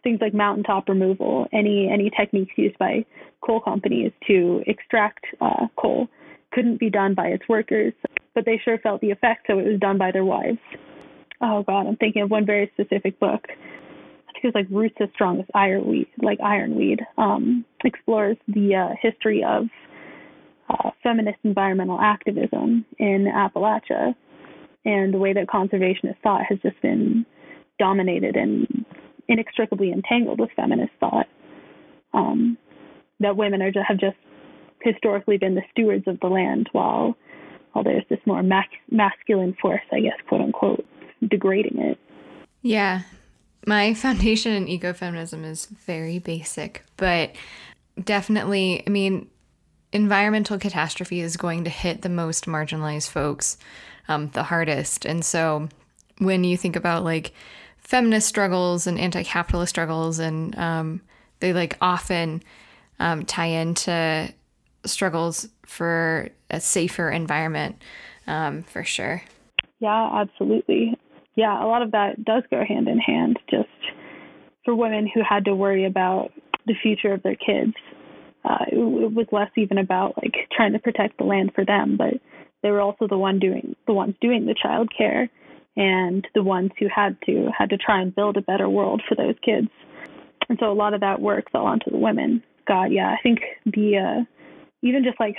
things like mountaintop removal, any any techniques used by coal companies to extract uh, coal couldn't be done by its workers, but they sure felt the effect, so it was done by their wives. Oh God, I'm thinking of one very specific book I think it was like Roots as Strong as Ironweed, like Ironweed, um, explores the uh, history of uh, feminist environmental activism in Appalachia and the way that conservationist thought has just been dominated and inextricably entangled with feminist thought. Um, that women are just, have just historically been the stewards of the land, while while there's this more mac- masculine force, I guess, quote unquote, degrading it. Yeah, my foundation in ecofeminism is very basic, but definitely, I mean, environmental catastrophe is going to hit the most marginalized folks um, the hardest. And so when you think about like feminist struggles and anti capitalist struggles, and um, they like often um, tie into struggles for a safer environment um, for sure. Yeah, absolutely yeah, a lot of that does go hand in hand just for women who had to worry about the future of their kids. Uh, it, it was less even about like trying to protect the land for them, but they were also the one doing the ones doing the child care and the ones who had to had to try and build a better world for those kids. And so a lot of that work fell onto the women. God, yeah, I think the uh, even just like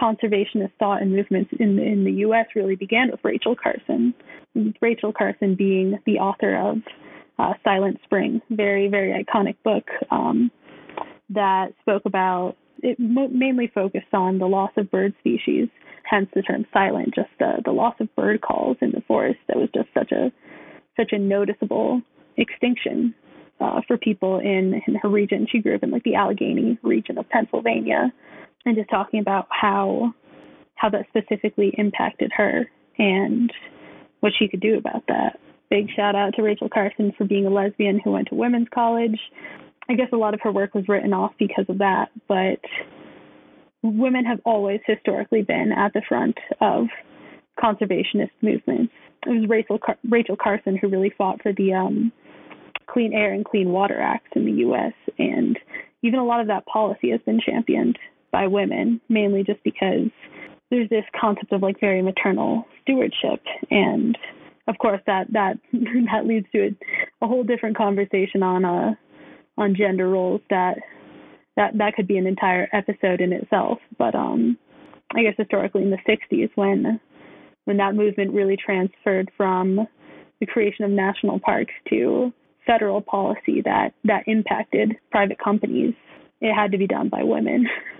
conservationist thought and movements in in the U.S. really began with Rachel Carson. Rachel Carson being the author of uh, Silent Spring, very very iconic book um, that spoke about it mo- mainly focused on the loss of bird species, hence the term silent, just the the loss of bird calls in the forest. That was just such a such a noticeable extinction uh, for people in, in her region. She grew up in like the Allegheny region of Pennsylvania, and just talking about how how that specifically impacted her and what she could do about that. Big shout out to Rachel Carson for being a lesbian who went to women's college. I guess a lot of her work was written off because of that, but women have always historically been at the front of conservationist movements. It was Rachel Car- Rachel Carson who really fought for the um, Clean Air and Clean Water Acts in the U.S. and even a lot of that policy has been championed by women, mainly just because there's this concept of like very maternal stewardship. And of course that that that leads to a, a whole different conversation on uh on gender roles that that that could be an entire episode in itself. But um i guess historically in the 60s when when that movement really transferred from the creation of national parks to federal policy that that impacted private companies it had to be done by women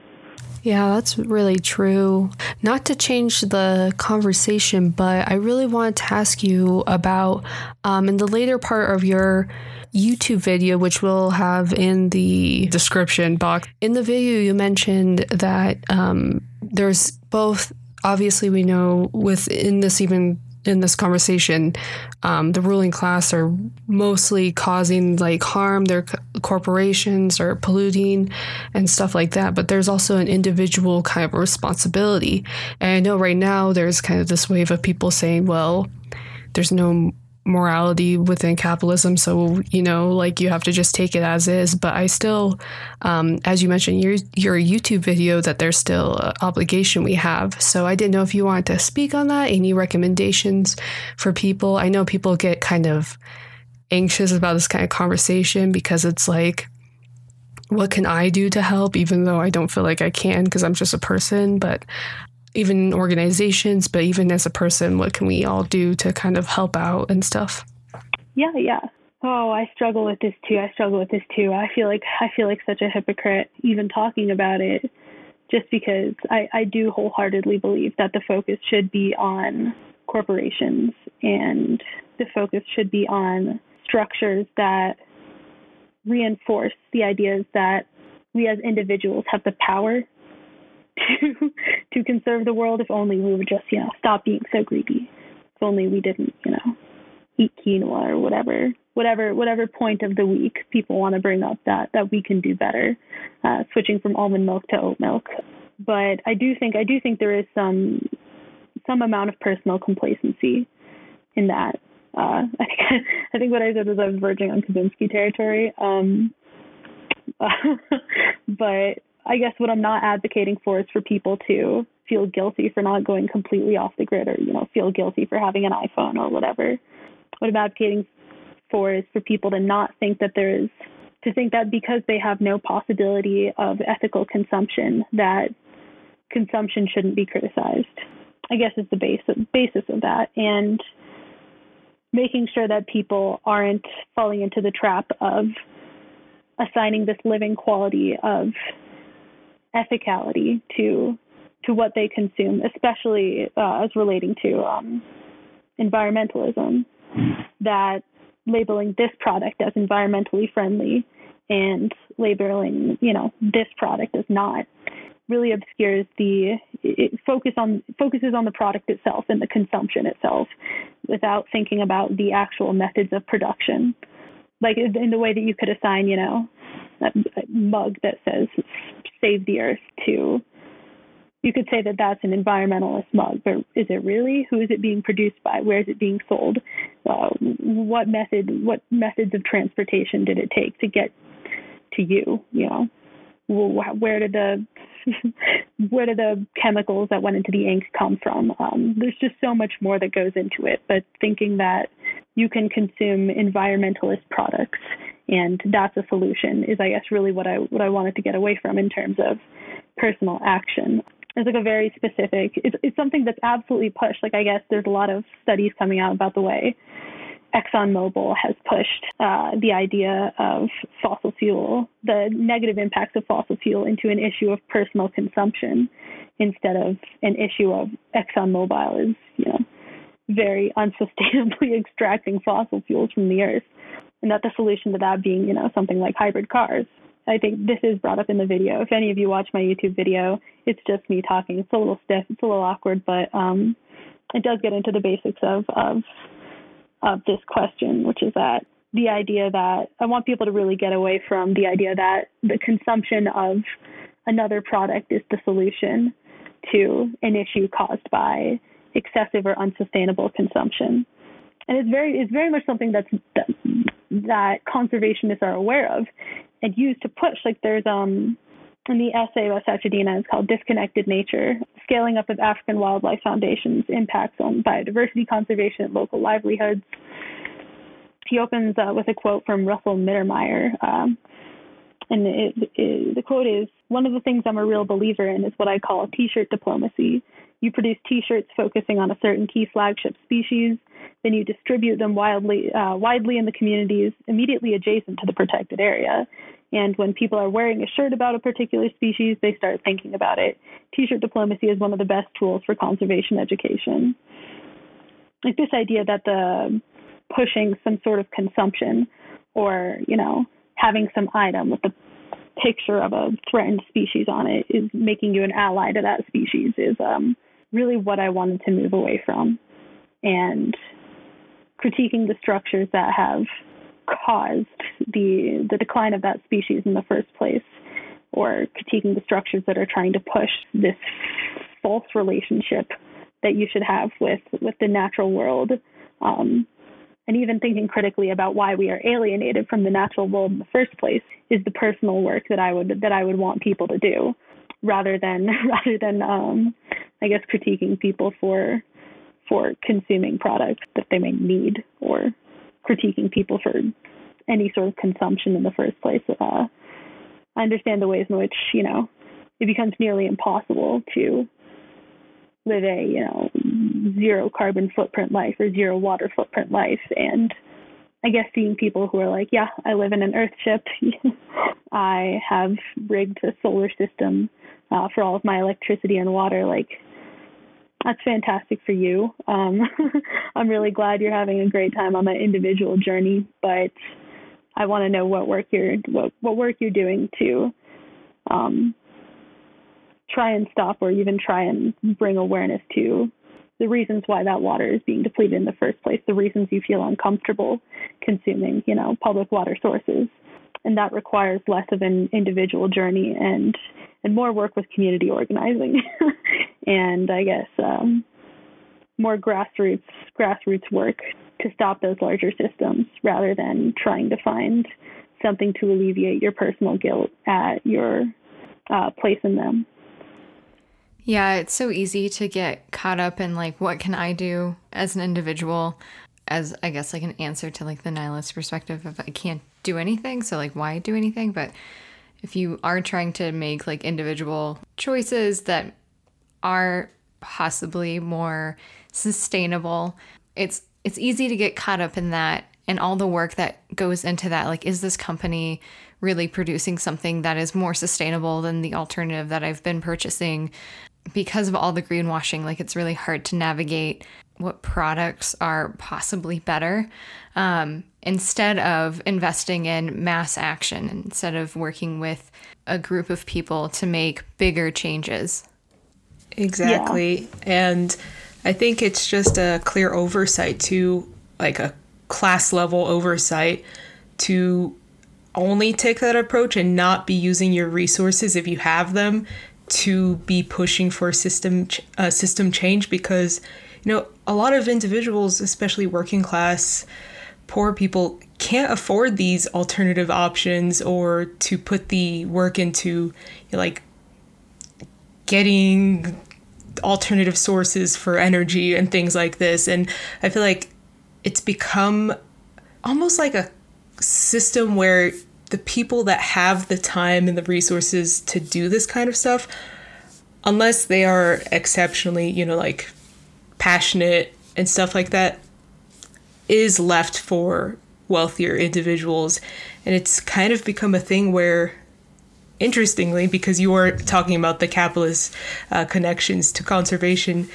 Yeah, that's really true. Not to change the conversation, but I really wanted to ask you about um, in the later part of your YouTube video, which we'll have in the description box. In the video, you mentioned that um, there's both, obviously, we know within this even in this conversation, um, the ruling class are mostly causing like harm. Their corporations are polluting and stuff like that. But there's also an individual kind of responsibility. And I know right now there's kind of this wave of people saying, well, there's no morality within capitalism. So, you know, like you have to just take it as is. But I still, um, as you mentioned, your, your YouTube video, that there's still an obligation we have. So I didn't know if you wanted to speak on that. Any recommendations for people? I know people get kind of anxious about this kind of conversation because it's like, what can I do to help, even though I don't feel like I can because I'm just a person. But even organizations, but even as a person, what can we all do to kind of help out and stuff? Yeah, yeah. Oh, I struggle with this too. I struggle with this too. I feel like I feel like such a hypocrite even talking about it just because I, I do wholeheartedly believe that the focus should be on corporations and the focus should be on structures that reinforce the ideas that we as individuals have the power to to conserve the world if only we would just you know stop being so greedy if only we didn't you know eat quinoa or whatever whatever whatever point of the week people want to bring up that that we can do better uh, switching from almond milk to oat milk but i do think i do think there is some some amount of personal complacency in that uh, I think I think what I said was I was verging on Kaczynski territory. Um, uh, but I guess what I'm not advocating for is for people to feel guilty for not going completely off the grid or, you know, feel guilty for having an iPhone or whatever. What I'm advocating for is for people to not think that there is, to think that because they have no possibility of ethical consumption, that consumption shouldn't be criticized. I guess is the base, basis of that. And making sure that people aren't falling into the trap of assigning this living quality of ethicality to to what they consume, especially uh, as relating to um, environmentalism. That labeling this product as environmentally friendly and labeling, you know, this product as not really obscures the focus on focuses on the product itself and the consumption itself without thinking about the actual methods of production like in the way that you could assign you know a mug that says save the earth to you could say that that's an environmentalist mug, but is it really? Who is it being produced by? Where is it being sold? Uh, what method? What methods of transportation did it take to get to you? You know, where did the where did the chemicals that went into the ink come from? Um, there's just so much more that goes into it. But thinking that you can consume environmentalist products and that's a solution is I guess really what I what I wanted to get away from in terms of personal action. It's like a very specific it's it's something that's absolutely pushed. Like I guess there's a lot of studies coming out about the way ExxonMobil has pushed uh, the idea of fossil fuel, the negative impacts of fossil fuel, into an issue of personal consumption instead of an issue of ExxonMobil is, you know, very unsustainably extracting fossil fuels from the earth, and that the solution to that being, you know, something like hybrid cars. I think this is brought up in the video. If any of you watch my YouTube video, it's just me talking. It's a little stiff, it's a little awkward, but um, it does get into the basics of of of this question, which is that the idea that I want people to really get away from the idea that the consumption of another product is the solution to an issue caused by excessive or unsustainable consumption. And it's very it's very much something that's that, that conservationists are aware of and use to push. Like there's um in the essay by Sachedina, it's called Disconnected Nature, Scaling Up of African Wildlife Foundation's Impacts on Biodiversity Conservation and Local Livelihoods. He opens uh, with a quote from Russell Mittermeier. Um, and it, it, the quote is One of the things I'm a real believer in is what I call t shirt diplomacy. You produce t shirts focusing on a certain key flagship species, then you distribute them wildly, uh, widely in the communities immediately adjacent to the protected area. And when people are wearing a shirt about a particular species, they start thinking about it. T shirt diplomacy is one of the best tools for conservation education. Like this idea that the pushing some sort of consumption or, you know, having some item with the picture of a threatened species on it is making you an ally to that species is um, really what I wanted to move away from. And critiquing the structures that have caused the the decline of that species in the first place, or critiquing the structures that are trying to push this false relationship that you should have with with the natural world, um, and even thinking critically about why we are alienated from the natural world in the first place is the personal work that I would that I would want people to do, rather than rather than um, I guess critiquing people for for consuming products that they may need or critiquing people for any sort of consumption in the first place. Uh, I understand the ways in which, you know, it becomes nearly impossible to live a, you know, zero carbon footprint life or zero water footprint life. And I guess seeing people who are like, yeah, I live in an Earth ship. I have rigged a solar system uh, for all of my electricity and water. Like, that's fantastic for you. Um, I'm really glad you're having a great time on that individual journey, but I want to know what work you're what what work you're doing to um, try and stop or even try and bring awareness to the reasons why that water is being depleted in the first place, the reasons you feel uncomfortable consuming, you know, public water sources. And that requires less of an individual journey and and more work with community organizing and I guess um, more grassroots grassroots work to stop those larger systems rather than trying to find something to alleviate your personal guilt at your uh, place in them. Yeah, it's so easy to get caught up in like what can I do as an individual as I guess like an answer to like the nihilist perspective of I can't do anything, so like why do anything? But if you are trying to make like individual choices that are possibly more sustainable, it's it's easy to get caught up in that and all the work that goes into that. Like, is this company really producing something that is more sustainable than the alternative that I've been purchasing? Because of all the greenwashing, like it's really hard to navigate what products are possibly better um, instead of investing in mass action, instead of working with a group of people to make bigger changes. Exactly. Yeah. And I think it's just a clear oversight to like a class level oversight to only take that approach and not be using your resources if you have them to be pushing for system uh, system change because you know a lot of individuals especially working class poor people can't afford these alternative options or to put the work into like getting alternative sources for energy and things like this. And I feel like it's become almost like a system where the people that have the time and the resources to do this kind of stuff, unless they are exceptionally, you know, like passionate and stuff like that, is left for wealthier individuals. And it's kind of become a thing where interestingly, because you are talking about the capitalist uh, connections to conservation,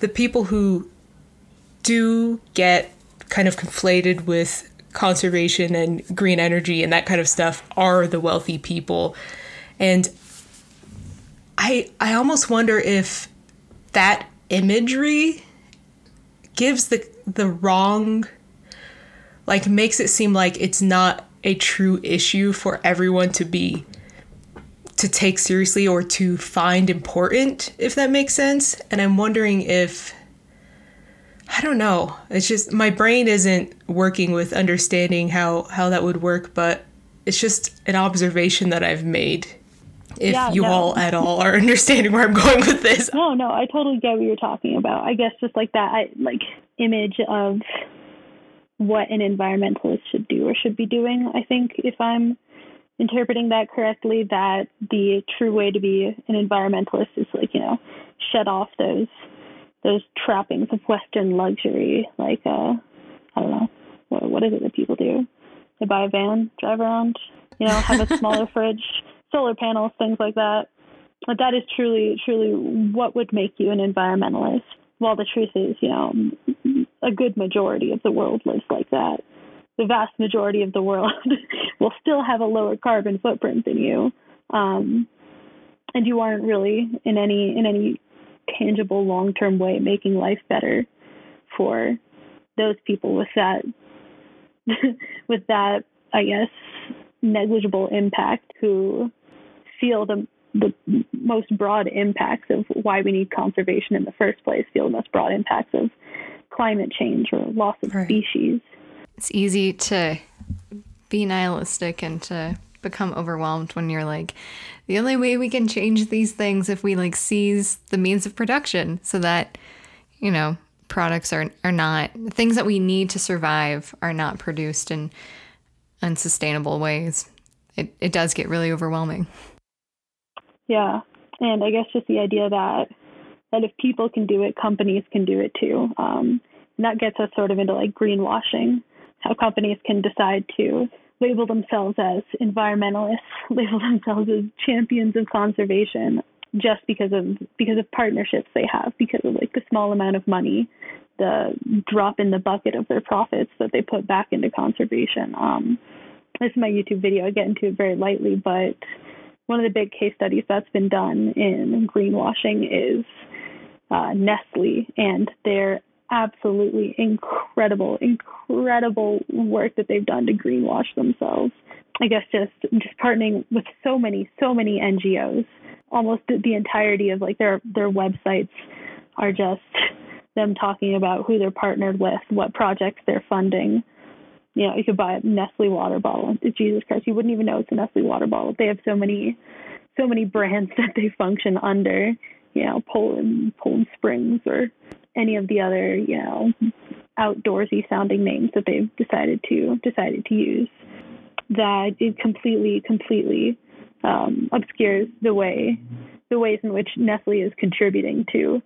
the people who do get kind of conflated with conservation and green energy and that kind of stuff are the wealthy people. And I I almost wonder if that imagery gives the the wrong like makes it seem like it's not a true issue for everyone to be to take seriously or to find important if that makes sense. And i'm wondering if i don't know. It's just my brain isn't working with understanding how how that would work but it's just an observation that i've made if Yeah, you no. all at all are understanding where i'm going with this No, no, I totally get what you're talking about. I guess just like that, I, like image of what an environmentalist should do or should be doing. I think if I'm interpreting that correctly, that the true way to be an environmentalist is like you know shut off those those trappings of Western luxury, like uh, I don't know, what what is it that people do? They buy a van, drive around, you know, have a smaller fridge, solar panels, things like that. But that is truly, truly what would make you an environmentalist. While the truth is, you know, a good majority of the world lives like that. The vast majority of the world will still have a lower carbon footprint than you, um, and you aren't really in any in any tangible long term way making life better for those people with that with that I guess negligible impact who feel the the most broad impacts of why we need conservation in the first place, feel the most broad impacts of climate change or loss of Right. species. It's easy to be nihilistic and to become overwhelmed when you're like, the only way we can change these things if we like seize the means of production so that, you know, products are are not things that we need to survive are not produced in unsustainable ways. It it does get really overwhelming. Yeah, and I guess just the idea that that if people can do it, companies can do it too. Um, and that gets us sort of into like greenwashing, how companies can decide to label themselves as environmentalists, label themselves as champions of conservation, just because of because of partnerships they have, because of like the small amount of money, the drop in the bucket of their profits that they put back into conservation. Um, this is my YouTube video. I get into it very lightly, but one of the big case studies that's been done in greenwashing is uh, Nestle and their absolutely incredible, incredible work that they've done to greenwash themselves. I guess just just partnering with so many, so many NGOs. Almost the, the entirety of like their their websites are just them talking about who they're partnered with, what projects they're funding. You know, you could buy a Nestle water bottle. Jesus Christ, you wouldn't even know it's a Nestle water bottle. They have so many, so many brands that they function under. You know, Poland, Poland Springs, or any of the other, you know, outdoorsy sounding names that they've decided to decided to use. That it completely, completely um, obscures the way, the ways in which Nestle is contributing to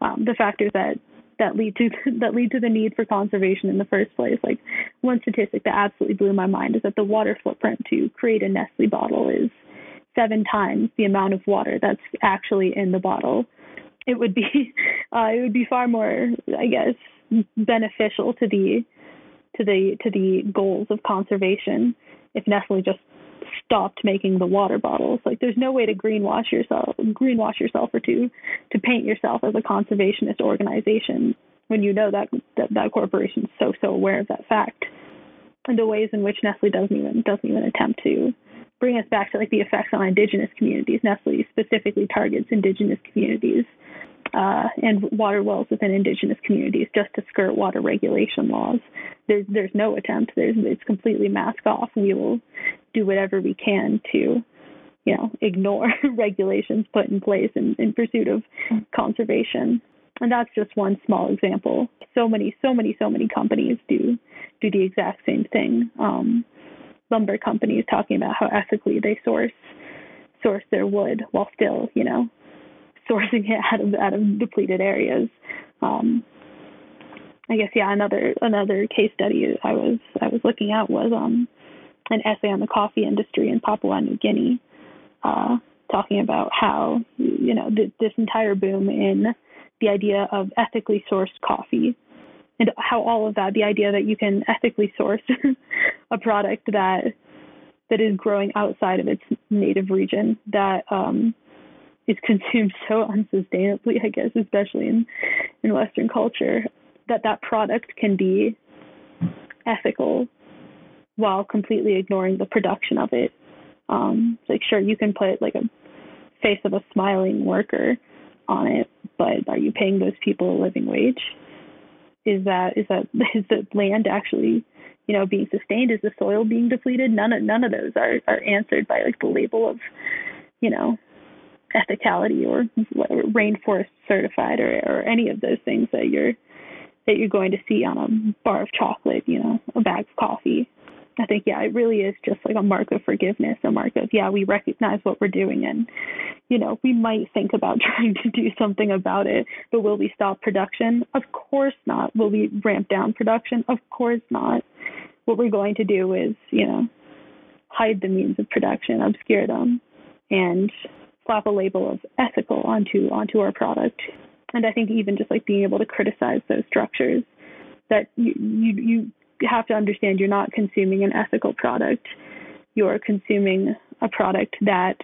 um, the factors that that lead to that lead to the need for conservation in the first place. Like one statistic that absolutely blew my mind is that the water footprint to create a Nestle bottle is seven times the amount of water that's actually in the bottle. It would be uh, it would be far more, I guess, beneficial to the to the to the goals of conservation if Nestle just stopped making the water bottles. Like there's no way to greenwash yourself greenwash yourself or to to paint yourself as a conservationist organization when you know that that, that corporation is so so aware of that fact. And the ways in which Nestle doesn't even doesn't even attempt to bring us back to like the effects on indigenous communities. Nestle specifically targets indigenous communities uh, and water wells within indigenous communities just to skirt water regulation laws. There's there's no attempt. There's it's completely mask off. We will do whatever we can to, you know, ignore regulations put in place in, in pursuit of conservation. And that's just one small example. So many, so many, so many companies do do the exact same thing. Um, lumber companies talking about how ethically they source source their wood while still, you know, sourcing it out of out of depleted areas. Um, I guess yeah, another another case study I was I was looking at was um, an essay on the coffee industry in Papua New Guinea, uh, talking about how you know th- this entire boom in the idea of ethically sourced coffee and how all of that, the idea that you can ethically source a product that that is growing outside of its native region that um, is consumed so unsustainably, I guess, especially in in Western culture, that that product can be ethical while completely ignoring the production of it. Um, like, sure, you can put like a face of a smiling worker on it, but are you paying those people a living wage? Is that is that is the land actually, you know, being sustained? Is the soil being depleted? None of none of those are are answered by like the label of, you know, ethicality or rainforest certified or or any of those things that you're that you're going to see on a bar of chocolate, you know, a bag of coffee. I think, yeah, it really is just like a mark of forgiveness, a mark of, yeah, we recognize what we're doing and, you know, we might think about trying to do something about it, but will we stop production? Of course not. Will we ramp down production? Of course not. What we're going to do is, you know, hide the means of production, obscure them, and slap a label of ethical onto onto our product and I think even just like being able to criticize those structures, that you you you have to understand you're not consuming an ethical product, you're consuming a product that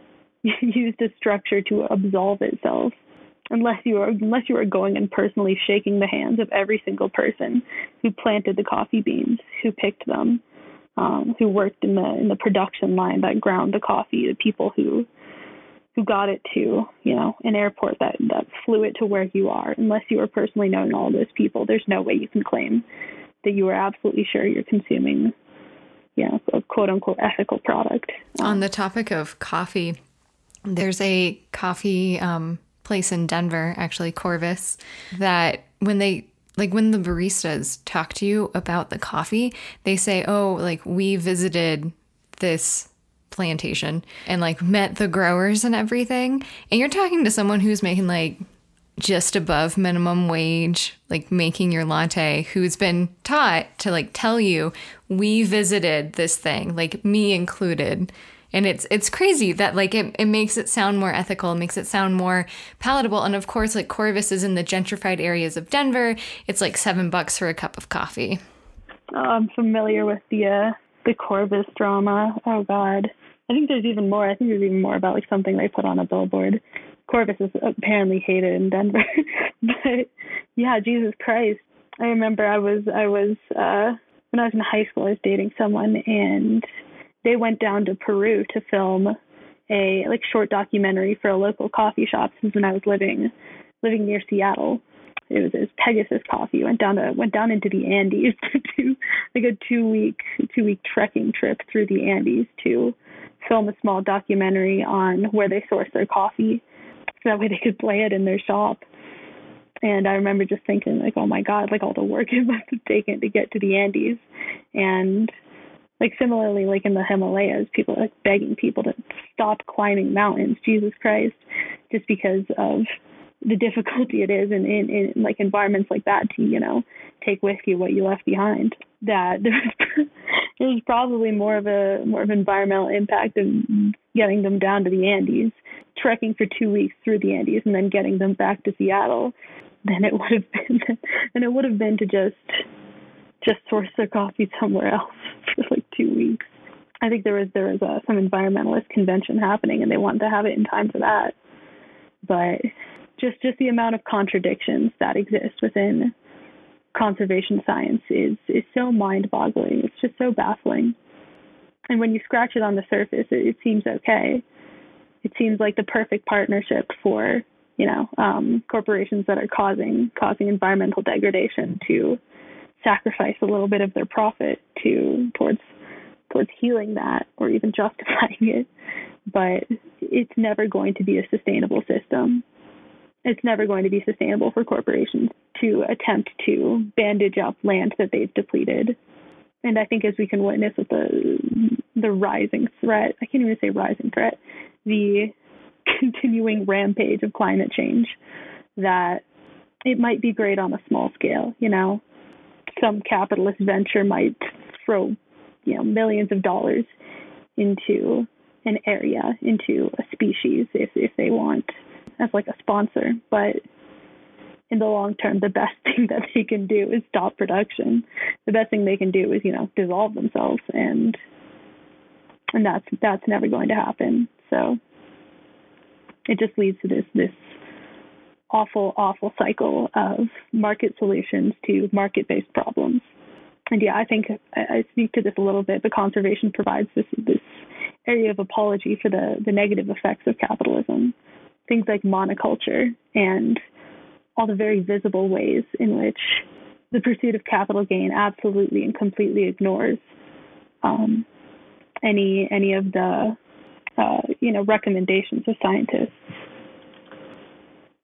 used a structure to absolve itself. Unless you are unless you are going and personally shaking the hands of every single person who planted the coffee beans, who picked them, um, who worked in the in the production line that ground the coffee, the people who who got it to, you know, an airport that that flew it to where you are. Unless you are personally knowing all those people, there's no way you can claim that you are absolutely sure you're consuming, you know, a quote unquote ethical product. On the topic of coffee, there's a coffee um, place in Denver, actually Corvus, that when they like when the baristas talk to you about the coffee, they say, "Oh, like we visited this plantation and like met the growers and everything. And you're talking to someone who's making like just above minimum wage, like making your latte, who's been taught to like tell you, we visited this thing, like me included. And it's it's crazy that like it, it makes it sound more ethical, makes it sound more palatable. And of course, like Corvus is in the gentrified areas of Denver. It's like seven bucks for a cup of coffee. Oh, I'm familiar with the uh, the Corvus drama. Oh God. I think there's even more. I think there's even more about like something they put on a billboard. Corvus is apparently hated in Denver, but yeah, Jesus Christ. I remember I was I was uh when I was in high school. I was dating someone, and they went down to Peru to film a like short documentary for a local coffee shop. Since when I was living living near Seattle, it was, it was Pegasus Coffee. Went down to went down into the Andes to do like a two week two week trekking trip through the Andes to film a small documentary on where they source their coffee, so that way they could play it in their shop. And I remember just thinking like, oh my god, like all the work it must have taken to get to the Andes, and like similarly, like in the Himalayas, people are like begging people to stop climbing mountains. Jesus Christ, just because of the difficulty it is in, in, in like environments like that to you know take with you what you left behind that there's there's probably more of a more of environmental impact of getting them down to the Andes. Trekking for two weeks through the Andes and then getting them back to Seattle than it would have been and it would have been to just just source their coffee somewhere else for like two weeks. I think there was there was a, some environmentalist convention happening and they wanted to have it in time for that. But just just the amount of contradictions that exist within conservation science is is so mind-boggling. It's just so baffling. And when you scratch it on the surface, it, it seems okay. It seems like the perfect partnership for you know um, corporations that are causing causing environmental degradation to sacrifice a little bit of their profit to towards towards healing that or even justifying it. But it's never going to be a sustainable system it's never going to be sustainable for corporations to attempt to bandage up land that they've depleted. And I think as we can witness with the the rising threat, I can't even say rising threat, the continuing rampage of climate change, that it might be great on a small scale, you know. Some capitalist venture might throw, you know, millions of dollars into an area, into a species if if they want as like a sponsor, but in the long term, the best thing that they can do is stop production. The best thing they can do is, you know, dissolve themselves, and and that's that's never going to happen. So it just leads to this this awful, awful cycle of market solutions to market-based problems. And yeah, I think I, I speak to this a little bit, but conservation provides this this area of apology for the the negative effects of capitalism. Things like monoculture and all the very visible ways in which the pursuit of capital gain absolutely and completely ignores um, any any of the uh, you know recommendations of scientists.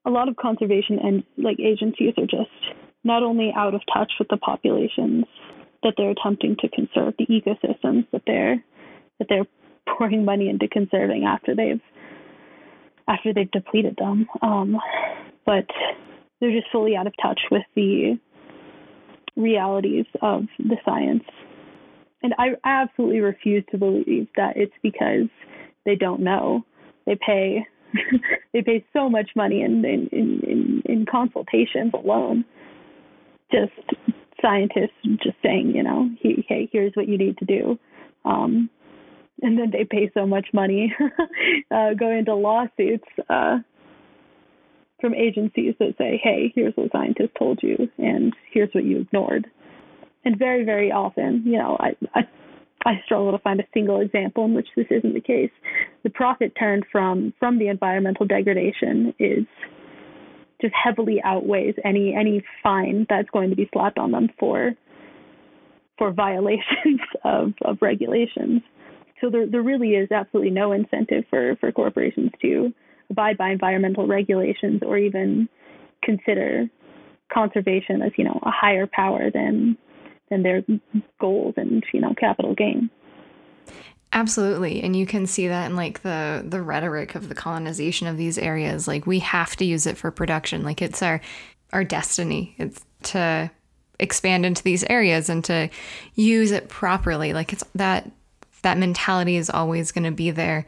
A lot of conservation and like agencies are just not only out of touch with the populations that they're attempting to conserve, the ecosystems that they're that they're pouring money into conserving after they've after they've depleted them, um, but they're just fully out of touch with the realities of the science. And I, absolutely refuse to believe that it's because they don't know. They pay they pay so much money in in, in, in consultations alone. Just scientists just saying, you know, hey, here's what you need to do. Um, and then they pay so much money uh, going into lawsuits uh, from agencies that say, hey, here's what scientists told you, and here's what you ignored. And very, very often, you know, I, I, I struggle to find a single example in which this isn't the case. The profit turned from from the environmental degradation is just heavily outweighs any any fine that's going to be slapped on them for for violations of, of regulations. So there, there really is absolutely no incentive for, for corporations to abide by environmental regulations or even consider conservation as you know a higher power than than their goals and you know capital gain. Absolutely. And you can see that in like the the rhetoric of the colonization of these areas. Like we have to use it for production. Like it's our our destiny. It's to expand into these areas and to use it properly. Like it's that that mentality is always going to be there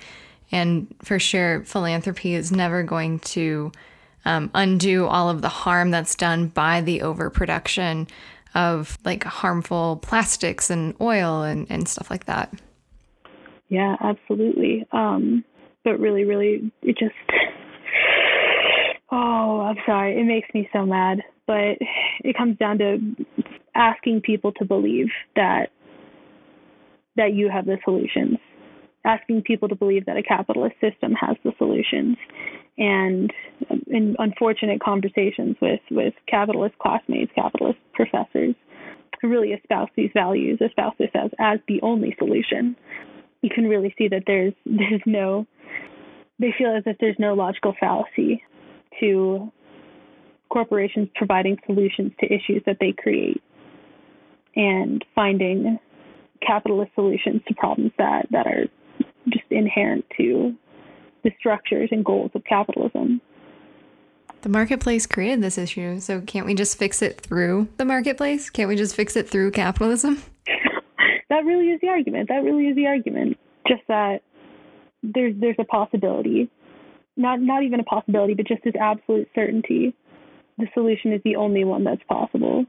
and for sure, philanthropy is never going to um, undo all of the harm that's done by the overproduction of like harmful plastics and oil and, and stuff like that. Yeah, absolutely. Um, but really, really, it just, oh, I'm sorry. It makes me so mad. But it comes down to asking people to believe that that you have the solutions asking people to believe that a capitalist system has the solutions. And in unfortunate conversations with, with capitalist classmates, capitalist professors, who really espouse these values, espouse this as, as the only solution, you can really see that there's there's no they feel as if there's no logical fallacy to corporations providing solutions to issues that they create and finding capitalist solutions to problems that, that are just inherent to the structures and goals of capitalism. The marketplace created this issue, so can't we just fix it through the marketplace? Can't we just fix it through capitalism? that really is the argument. That really is the argument. Just that there's there's a possibility, not not even a possibility, but just this absolute certainty. The solution is the only one that's possible.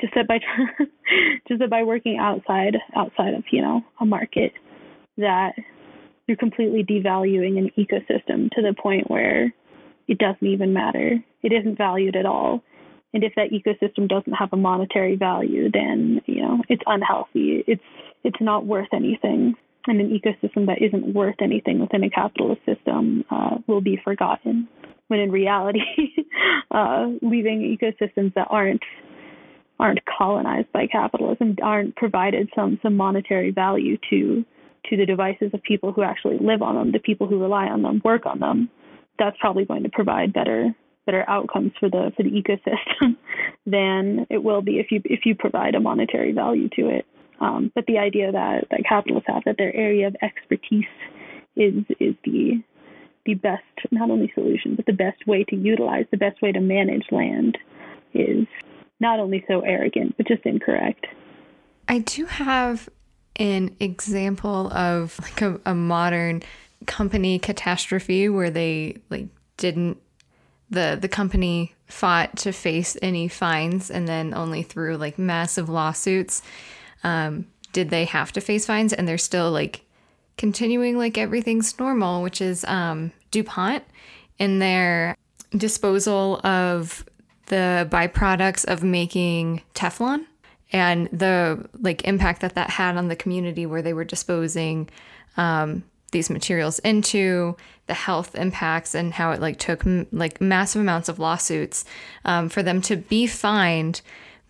Just that by just that by working outside outside of you know a market that you're completely devaluing an ecosystem to the point where it doesn't even matter. It isn't valued at all. And if that ecosystem doesn't have a monetary value, then you know it's unhealthy. It's it's not worth anything. And an ecosystem that isn't worth anything within a capitalist system uh, will be forgotten. When in reality, uh, leaving ecosystems that aren't aren't colonized by capitalism, aren't provided some some monetary value to to the devices of people who actually live on them, the people who rely on them, work on them, that's probably going to provide better better outcomes for the for the ecosystem than it will be if you if you provide a monetary value to it. Um, but the idea that that capitalists have that their area of expertise is is the the best not only solution but the best way to utilize the best way to manage land is not only so arrogant but just incorrect. I do have an example of like a, a modern company catastrophe where they like didn't the the company fought to face any fines, and then only through like massive lawsuits um, did they have to face fines, and they're still like continuing like everything's normal, which is um, DuPont in their disposal of the byproducts of making Teflon and the like impact that that had on the community where they were disposing um, these materials into the health impacts and how it like took m- like massive amounts of lawsuits um, for them to be fined.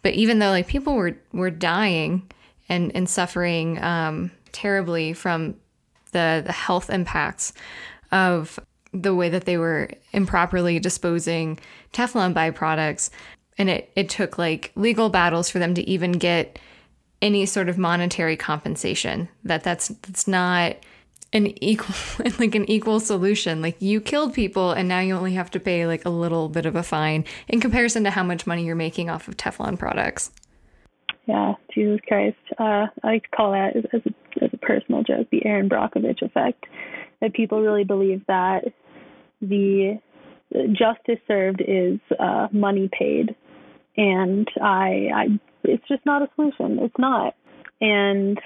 But even though like people were were dying and and suffering um, terribly from the the health impacts of the way that they were improperly disposing Teflon byproducts. And it, it took like legal battles for them to even get any sort of monetary compensation. That that's that's not an equal like an equal solution. Like you killed people and now you only have to pay like a little bit of a fine in comparison to how much money you're making off of Teflon products. Yeah, Jesus Christ. Uh, I like to call that as, as, a, as a personal joke the Erin Brockovich effect. That people really believe that the justice served is uh, money paid, and I, I, it's just not a solution. It's not, and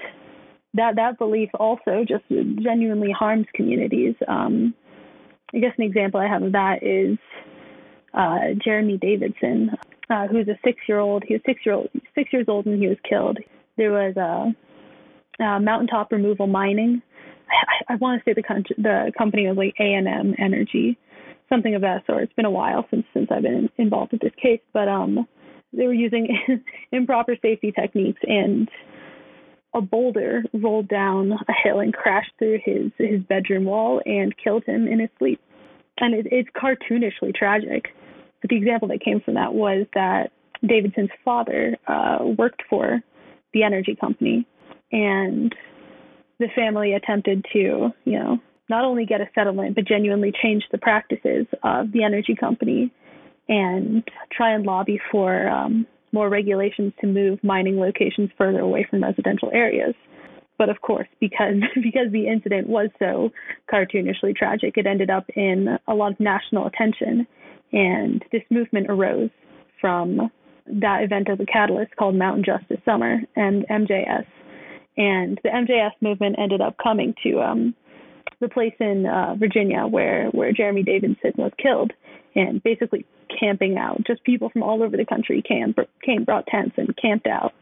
that that belief also just genuinely harms communities. Um, I guess an example I have of that is uh, Jeremy Davidson, uh, who's a six-year-old. He was six year old, six years old when he was killed. There was a, a mountaintop removal mining. I, I want to say the, con- the company was like A and M Energy something of that sort. It's been a while since since I've been involved with this case, but um, they were using improper safety techniques, and a boulder rolled down a hill and crashed through his his bedroom wall and killed him in his sleep. And it, it's cartoonishly tragic. But the example that came from that was that Davidson's father uh, worked for the energy company, and the family attempted to, you know, not only get a settlement, but genuinely change the practices of the energy company and try and lobby for um, more regulations to move mining locations further away from residential areas. But of course, because because the incident was so cartoonishly tragic, it ended up in a lot of national attention, and this movement arose from that event as a catalyst called Mountain Justice Summer and MJS. And the MJS movement ended up coming to um, the place in uh, Virginia where where Jeremy Davidson was killed, and basically camping out. Just people from all over the country came came brought tents and camped out.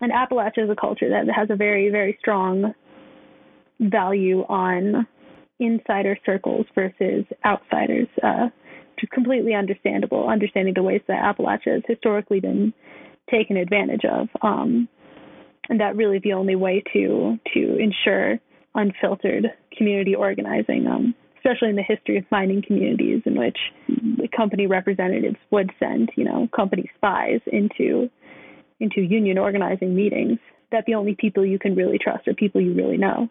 And Appalachia is a culture that has a very very strong value on insider circles versus outsiders. Uh, which is completely understandable, understanding the ways that Appalachia has historically been taken advantage of. Um, and that really the only way to to ensure unfiltered community organizing, um, especially in the history of mining communities, in which company representatives would send, you know, company spies into into union organizing meetings. That the only people you can really trust are people you really know.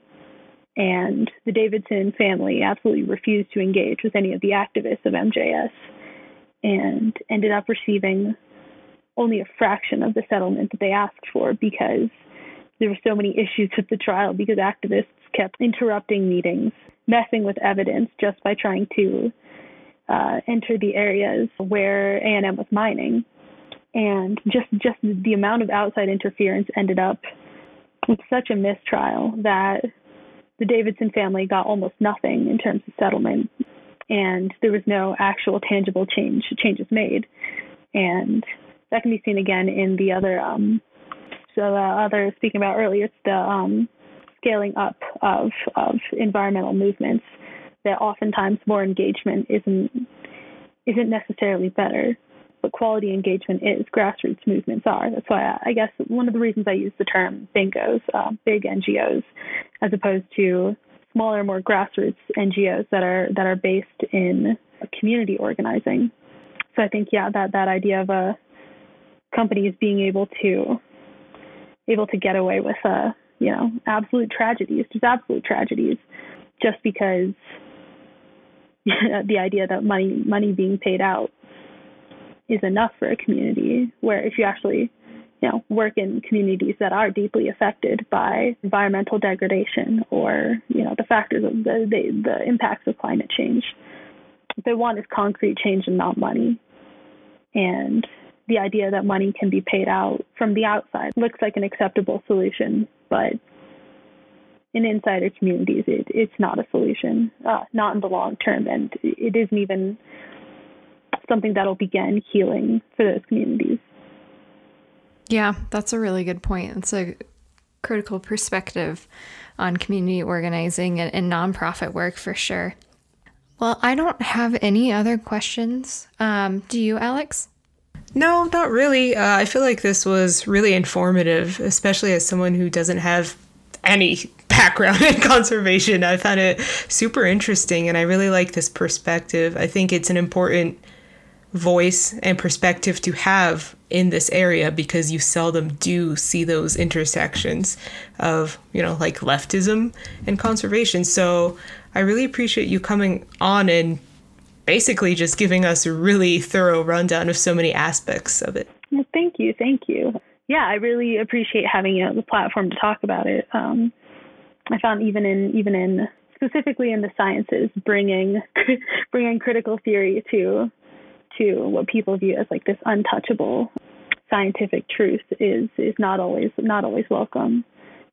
And the Davidson family absolutely refused to engage with any of the activists of MJS and ended up receiving only a fraction of the settlement that they asked for because there were so many issues with the trial because activists kept interrupting meetings, messing with evidence just by trying to uh, enter the areas where A&M was mining. And just just the amount of outside interference ended up with such a mistrial that the Davidson family got almost nothing in terms of settlement, and there was no actual tangible change changes made. And that can be seen again in the other um, so the other speaking about earlier, it's the um, scaling up of of environmental movements. That oftentimes more engagement isn't isn't necessarily better, but quality engagement is. Grassroots movements are. That's why I, I guess one of the reasons I use the term bingos, uh, big NGOs, as opposed to smaller, more grassroots NGOs that are that are based in community organizing. So I think yeah, that that idea of a companies being able to able to get away with uh you know absolute tragedies just absolute tragedies just because the idea that money money being paid out is enough for a community where if you actually you know work in communities that are deeply affected by environmental degradation or you know the factors of the the, the impacts of climate change they want is concrete change and not money. And the idea that money can be paid out from the outside looks like an acceptable solution, but in insider communities, it, it's not a solution, uh, not in the long term, and it isn't even something that'll begin healing for those communities. Yeah, that's a really good point. It's a critical perspective on community organizing and, and nonprofit work for sure. Well, I don't have any other questions. Um, do you, Alex? No, not really. Uh, I feel like this was really informative, especially as someone who doesn't have any background in conservation. I found it super interesting and I really like this perspective. I think it's an important voice and perspective to have in this area because you seldom do see those intersections of, you know, like leftism and conservation. So I really appreciate you coming on and basically just giving us a really thorough rundown of so many aspects of it. Well, thank you. Thank you. Yeah, I really appreciate having you know, the platform to talk about it. Um, I found even in even in specifically in the sciences, bringing bringing critical theory to to what people view as like this untouchable scientific truth is is not always not always welcome.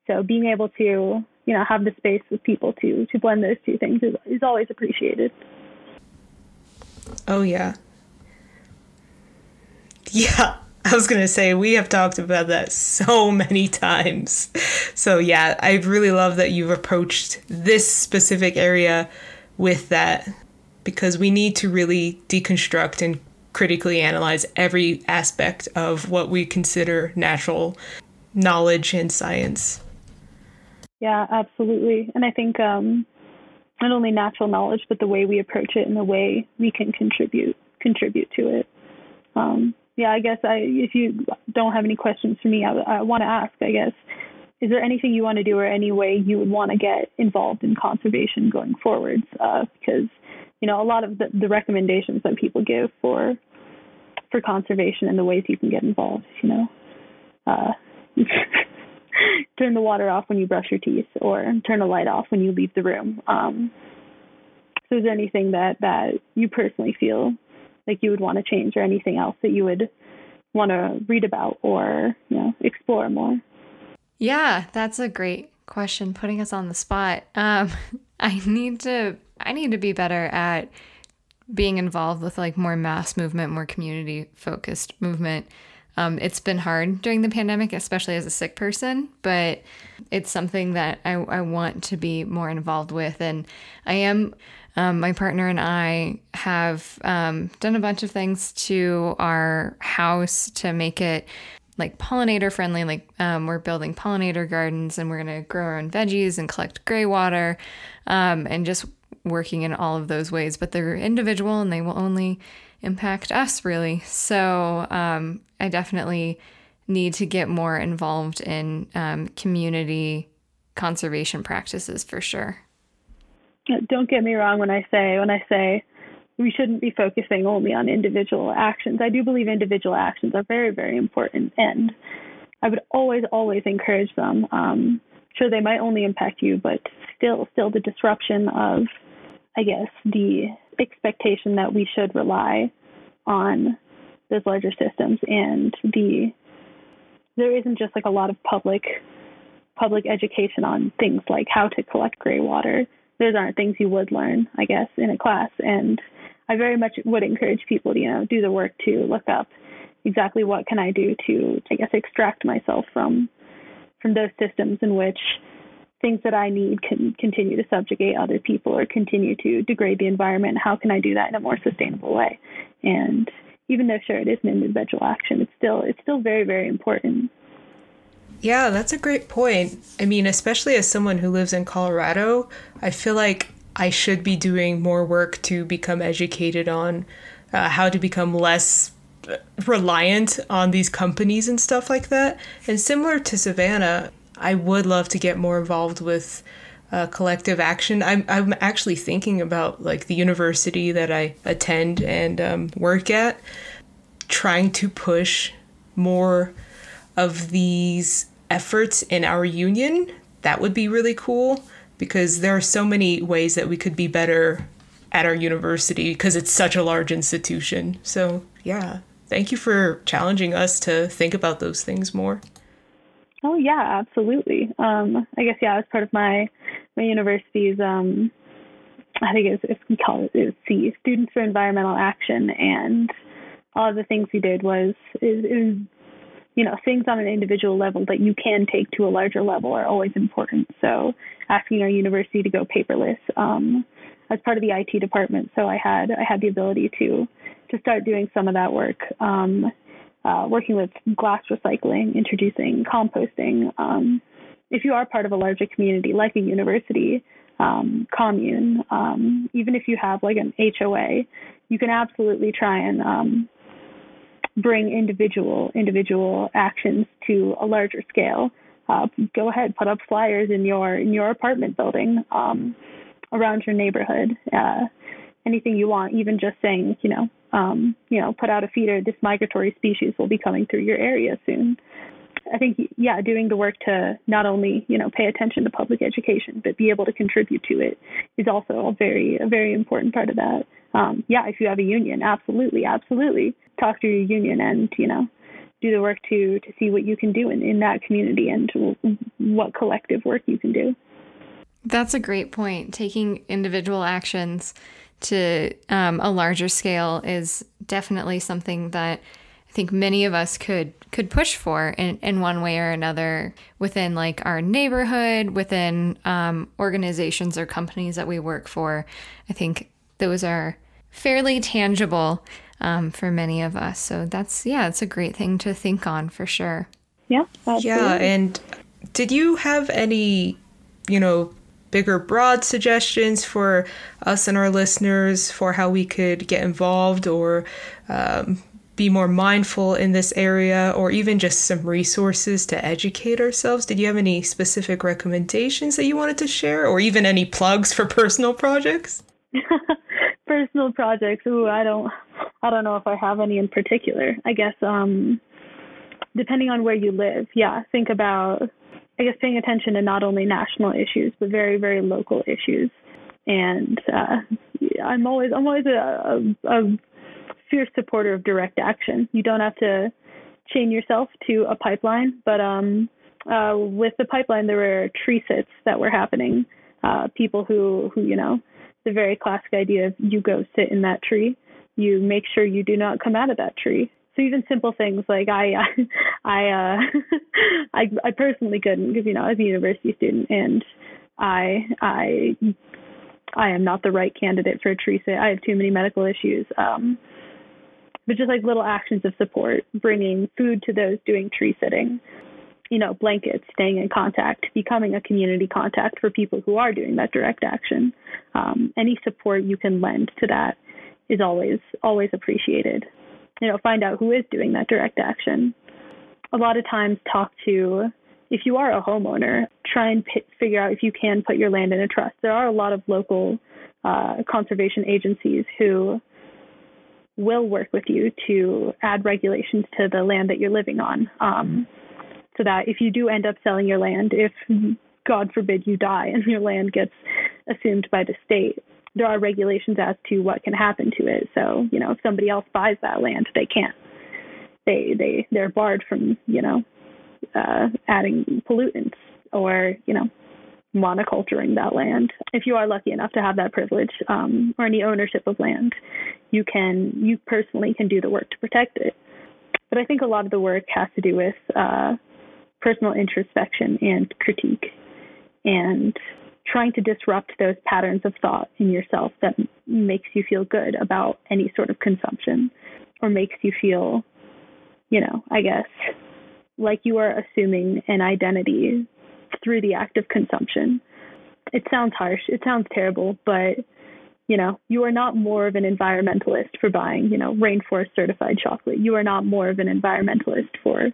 So being able to you know have the space with people to to blend those two things is is always appreciated. Oh yeah. Yeah. I was going to say, we have talked about that so many times. So, yeah, I really love that you've approached this specific area with that because we need to really deconstruct and critically analyze every aspect of what we consider natural knowledge and science. Yeah, absolutely. And I think um, not only natural knowledge, but the way we approach it and the way we can contribute contribute to it. Um, yeah, I guess I, if you don't have any questions for me, I, I want to ask. I guess, is there anything you want to do or any way you would want to get involved in conservation going forwards? Uh, because you know, a lot of the, the recommendations that people give for for conservation and the ways you can get involved. You know, uh, turn the water off when you brush your teeth, or turn the light off when you leave the room. Um, so, is there anything that that you personally feel like you would want to change, or anything else that you would want to read about or you know explore more? Yeah, that's a great question. Putting us on the spot. Um, I need to I need to be better at being involved with like more mass movement, more community focused movement. Um, it's been hard during the pandemic, especially as a sick person, but it's something that I, I want to be more involved with. And I am, um, my partner and I have um, done a bunch of things to our house to make it like pollinator friendly. Like um, we're building pollinator gardens and we're going to grow our own veggies and collect gray water um, and just working in all of those ways, but they're individual and they will only impact us really. So um, I definitely need to get more involved in um, community conservation practices for sure. Don't get me wrong when I say when I say we shouldn't be focusing only on individual actions. I do believe individual actions are very very important, and I would always always encourage them. Um, sure, they might only impact you, but still still the disruption of I guess, the expectation that we should rely on those larger systems and the there isn't just like a lot of public public education on things like how to collect gray water. Those aren't things you would learn, I guess, in a class. And I very much would encourage people to, you know, do the work to look up exactly what can I do to, I guess, extract myself from from those systems in which things that I need can continue to subjugate other people or continue to degrade the environment. How can I do that in a more sustainable way? And even though sure it is an individual action, it's still it's still very very important. Yeah, that's a great point. I mean, especially as someone who lives in Colorado, I feel like I should be doing more work to become educated on uh, how to become less reliant on these companies and stuff like that. And similar to Savannah, I would love to get more involved with uh, collective action. I'm I'm actually thinking about like the university that I attend and um, work at, trying to push more of these efforts in our union. That would be really cool because there are so many ways that we could be better at our university because it's such a large institution. So, yeah, thank you for challenging us to think about those things more. Oh yeah, absolutely. Um, I guess yeah, as part of my my university's um, I think it's it's we call it is C Students for Environmental Action, and all of the things we did was is, is you know things on an individual level that you can take to a larger level are always important. So asking our university to go paperless um, as part of the IT department, so I had I had the ability to to start doing some of that work. Um, uh, working with glass recycling, introducing composting. Um, if you are part of a larger community like a university, um, commune, um, even if you have like an HOA, you can absolutely try and um, bring individual individual actions to a larger scale. Uh, go ahead, put up flyers in your in your apartment building um, around your neighborhood. Uh, anything you want, even just saying, you know, um, you know, put out a feeder. This migratory species will be coming through your area soon. I think, yeah, doing the work to not only, you know, pay attention to public education, but be able to contribute to it is also a very, a very important part of that. Um, yeah, if you have a union, absolutely, absolutely, talk to your union and, you know, do the work to to see what you can do in, in that community and what collective work you can do. That's a great point. Taking individual actions to um, a larger scale is definitely something that I think many of us could could push for in, in one way or another within like our neighborhood, within um, organizations or companies that we work for. I think those are fairly tangible um, for many of us. So that's yeah, it's a great thing to think on for sure. Yeah, absolutely. yeah. And did you have any, you know, bigger, broad suggestions for us and our listeners for how we could get involved or um, be more mindful in this area, or even just some resources to educate ourselves? Did you have any specific recommendations that you wanted to share, or even any plugs for personal projects? personal projects. Ooh, I don't, I don't know if I have any in particular. I guess, um, depending on where you live, yeah, think about I guess paying attention to not only national issues but very very local issues. And uh, I'm always I'm always a, a, a fierce supporter of direct action. You don't have to chain yourself to a pipeline, but um, uh, with the pipeline there were tree sits that were happening. Uh, people who who you know the very classic idea of you go sit in that tree, you make sure you do not come out of that tree so even simple things like I, I, uh, I, I personally couldn't because you know I was a university student and I, I, I am not the right candidate for a tree sit. I have too many medical issues. Um, but just like little actions of support, bringing food to those doing tree sitting, you know, blankets, staying in contact, becoming a community contact for people who are doing that direct action. Um, any support you can lend to that is always always appreciated you know, find out who is doing that direct action. A lot of times, talk to if you are a homeowner, try and p- figure out if you can put your land in a trust. There are a lot of local uh, conservation agencies who will work with you to add regulations to the land that you're living on. Um, so that if you do end up selling your land, if God forbid you die and your land gets assumed by the state, there are regulations as to what can happen to it. So, you know, if somebody else buys that land, they can't. They they they're barred from, you know, uh, adding pollutants or, you know, monoculturing that land. If you are lucky enough to have that privilege um, or any ownership of land, you can you personally can do the work to protect it. But I think a lot of the work has to do with uh, personal introspection and critique, and trying to disrupt those patterns of thought in yourself that makes you feel good about any sort of consumption or makes you feel, you know, I guess, like you are assuming an identity through the act of consumption. It sounds harsh, it sounds terrible, but you know, you are not more of an environmentalist for buying, you know, rainforest certified chocolate. You are not more of an environmentalist for,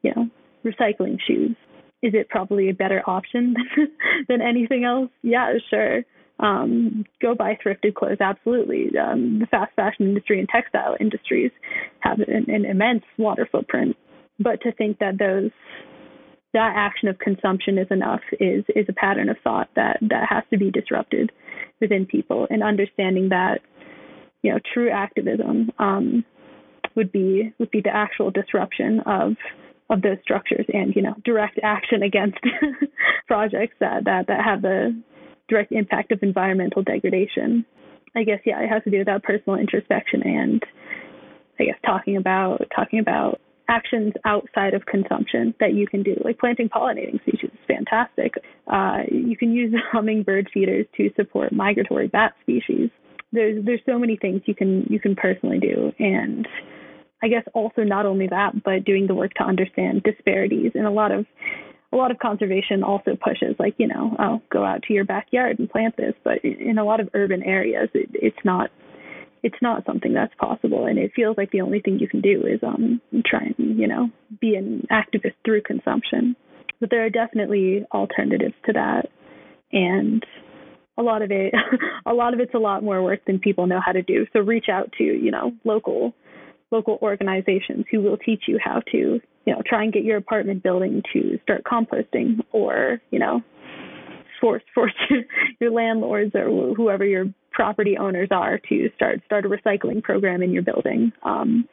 you know, recycling shoes is it probably a better option than anything else? Yeah, sure. Um, go buy thrifted clothes. Absolutely. Um, the fast fashion industry and textile industries have an, an immense water footprint. But to think that those that action of consumption is enough is is a pattern of thought that that has to be disrupted within people and understanding that you know true activism um, would be would be the actual disruption of of those structures and you know direct action against projects that that that have the direct impact of environmental degradation. I guess yeah, it has to do with that personal introspection and I guess talking about talking about actions outside of consumption that you can do, like planting pollinating species is fantastic. Uh, you can use hummingbird feeders to support migratory bat species. There's there's so many things you can you can personally do, and I guess also not only that, but doing the work to understand disparities. And a lot of a lot of conservation also pushes like you know oh go out to your backyard and plant this, but in a lot of urban areas it, it's not it's not something that's possible. And it feels like the only thing you can do is um try and you know be an activist through consumption. But there are definitely alternatives to that. And a lot of it a lot of it's a lot more work than people know how to do. So reach out to you know local local organizations who will teach you how to you know try and get your apartment building to start composting or you know force force your landlords or whoever your property owners are to start start a recycling program in your building. Um,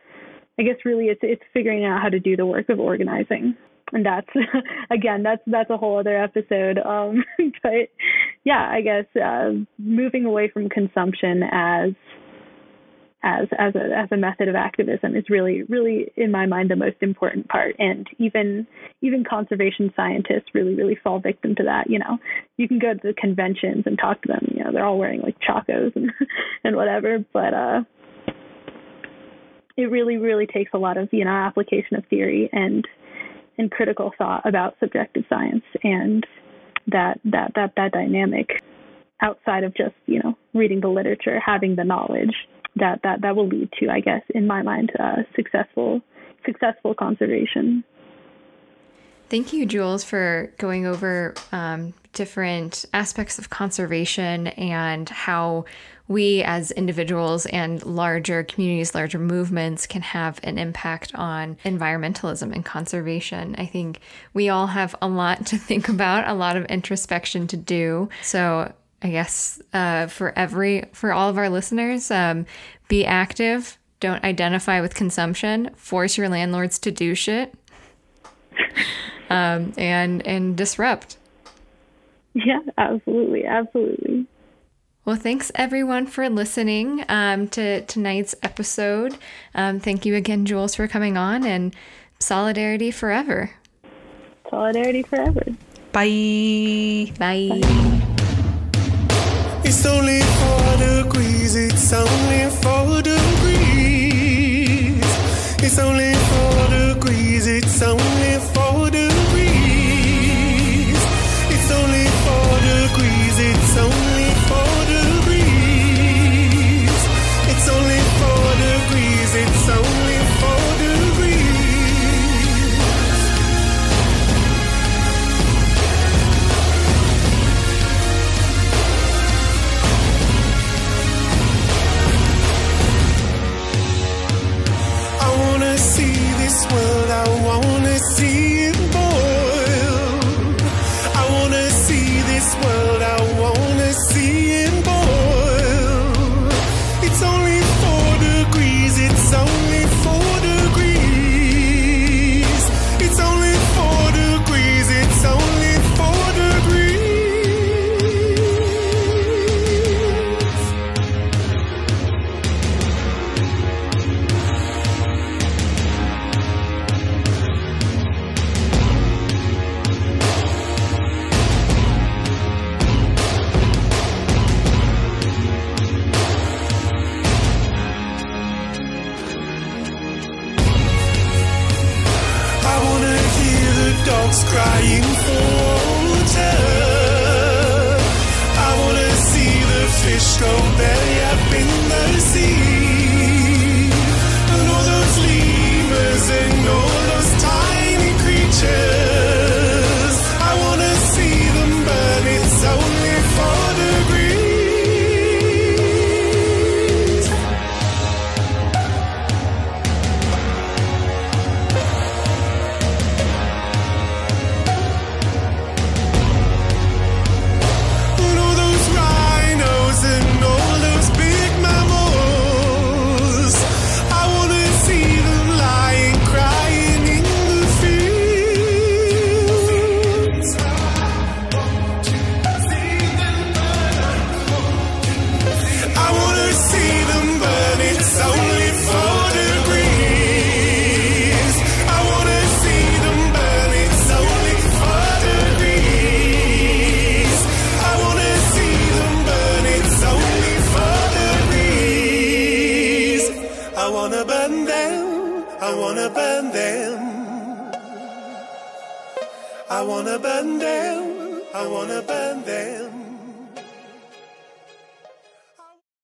I guess really it's it's figuring out how to do the work of organizing, and that's again that's that's a whole other episode. Um, but yeah, I guess uh, moving away from consumption as as as a as a method of activism is really really in my mind the most important part. And even even conservation scientists really really fall victim to that you know. You can go to the conventions and talk to them you know they're all wearing like Chacos and and whatever. But uh it really really takes a lot of you know application of theory and and critical thought about subjective science and that that that that dynamic outside of just you know reading the literature having the knowledge that that that will lead to, I guess, in my mind, uh, successful successful conservation. Thank you, Jules, for going over um, different aspects of conservation and how we as individuals and larger communities, larger movements can have an impact on environmentalism and conservation. I think we all have a lot to think about, a lot of introspection to do. So I guess uh, for every for all of our listeners, um, be active. Don't identify with consumption. Force your landlords to do shit, um, and and disrupt. Yeah, absolutely, absolutely. Well, thanks everyone for listening um, to tonight's episode. Um, thank you again, Jules, for coming on, and solidarity forever. Solidarity forever. Bye. Bye. Bye. It's only four degrees, it's only four degrees. It's only four degrees, it's only four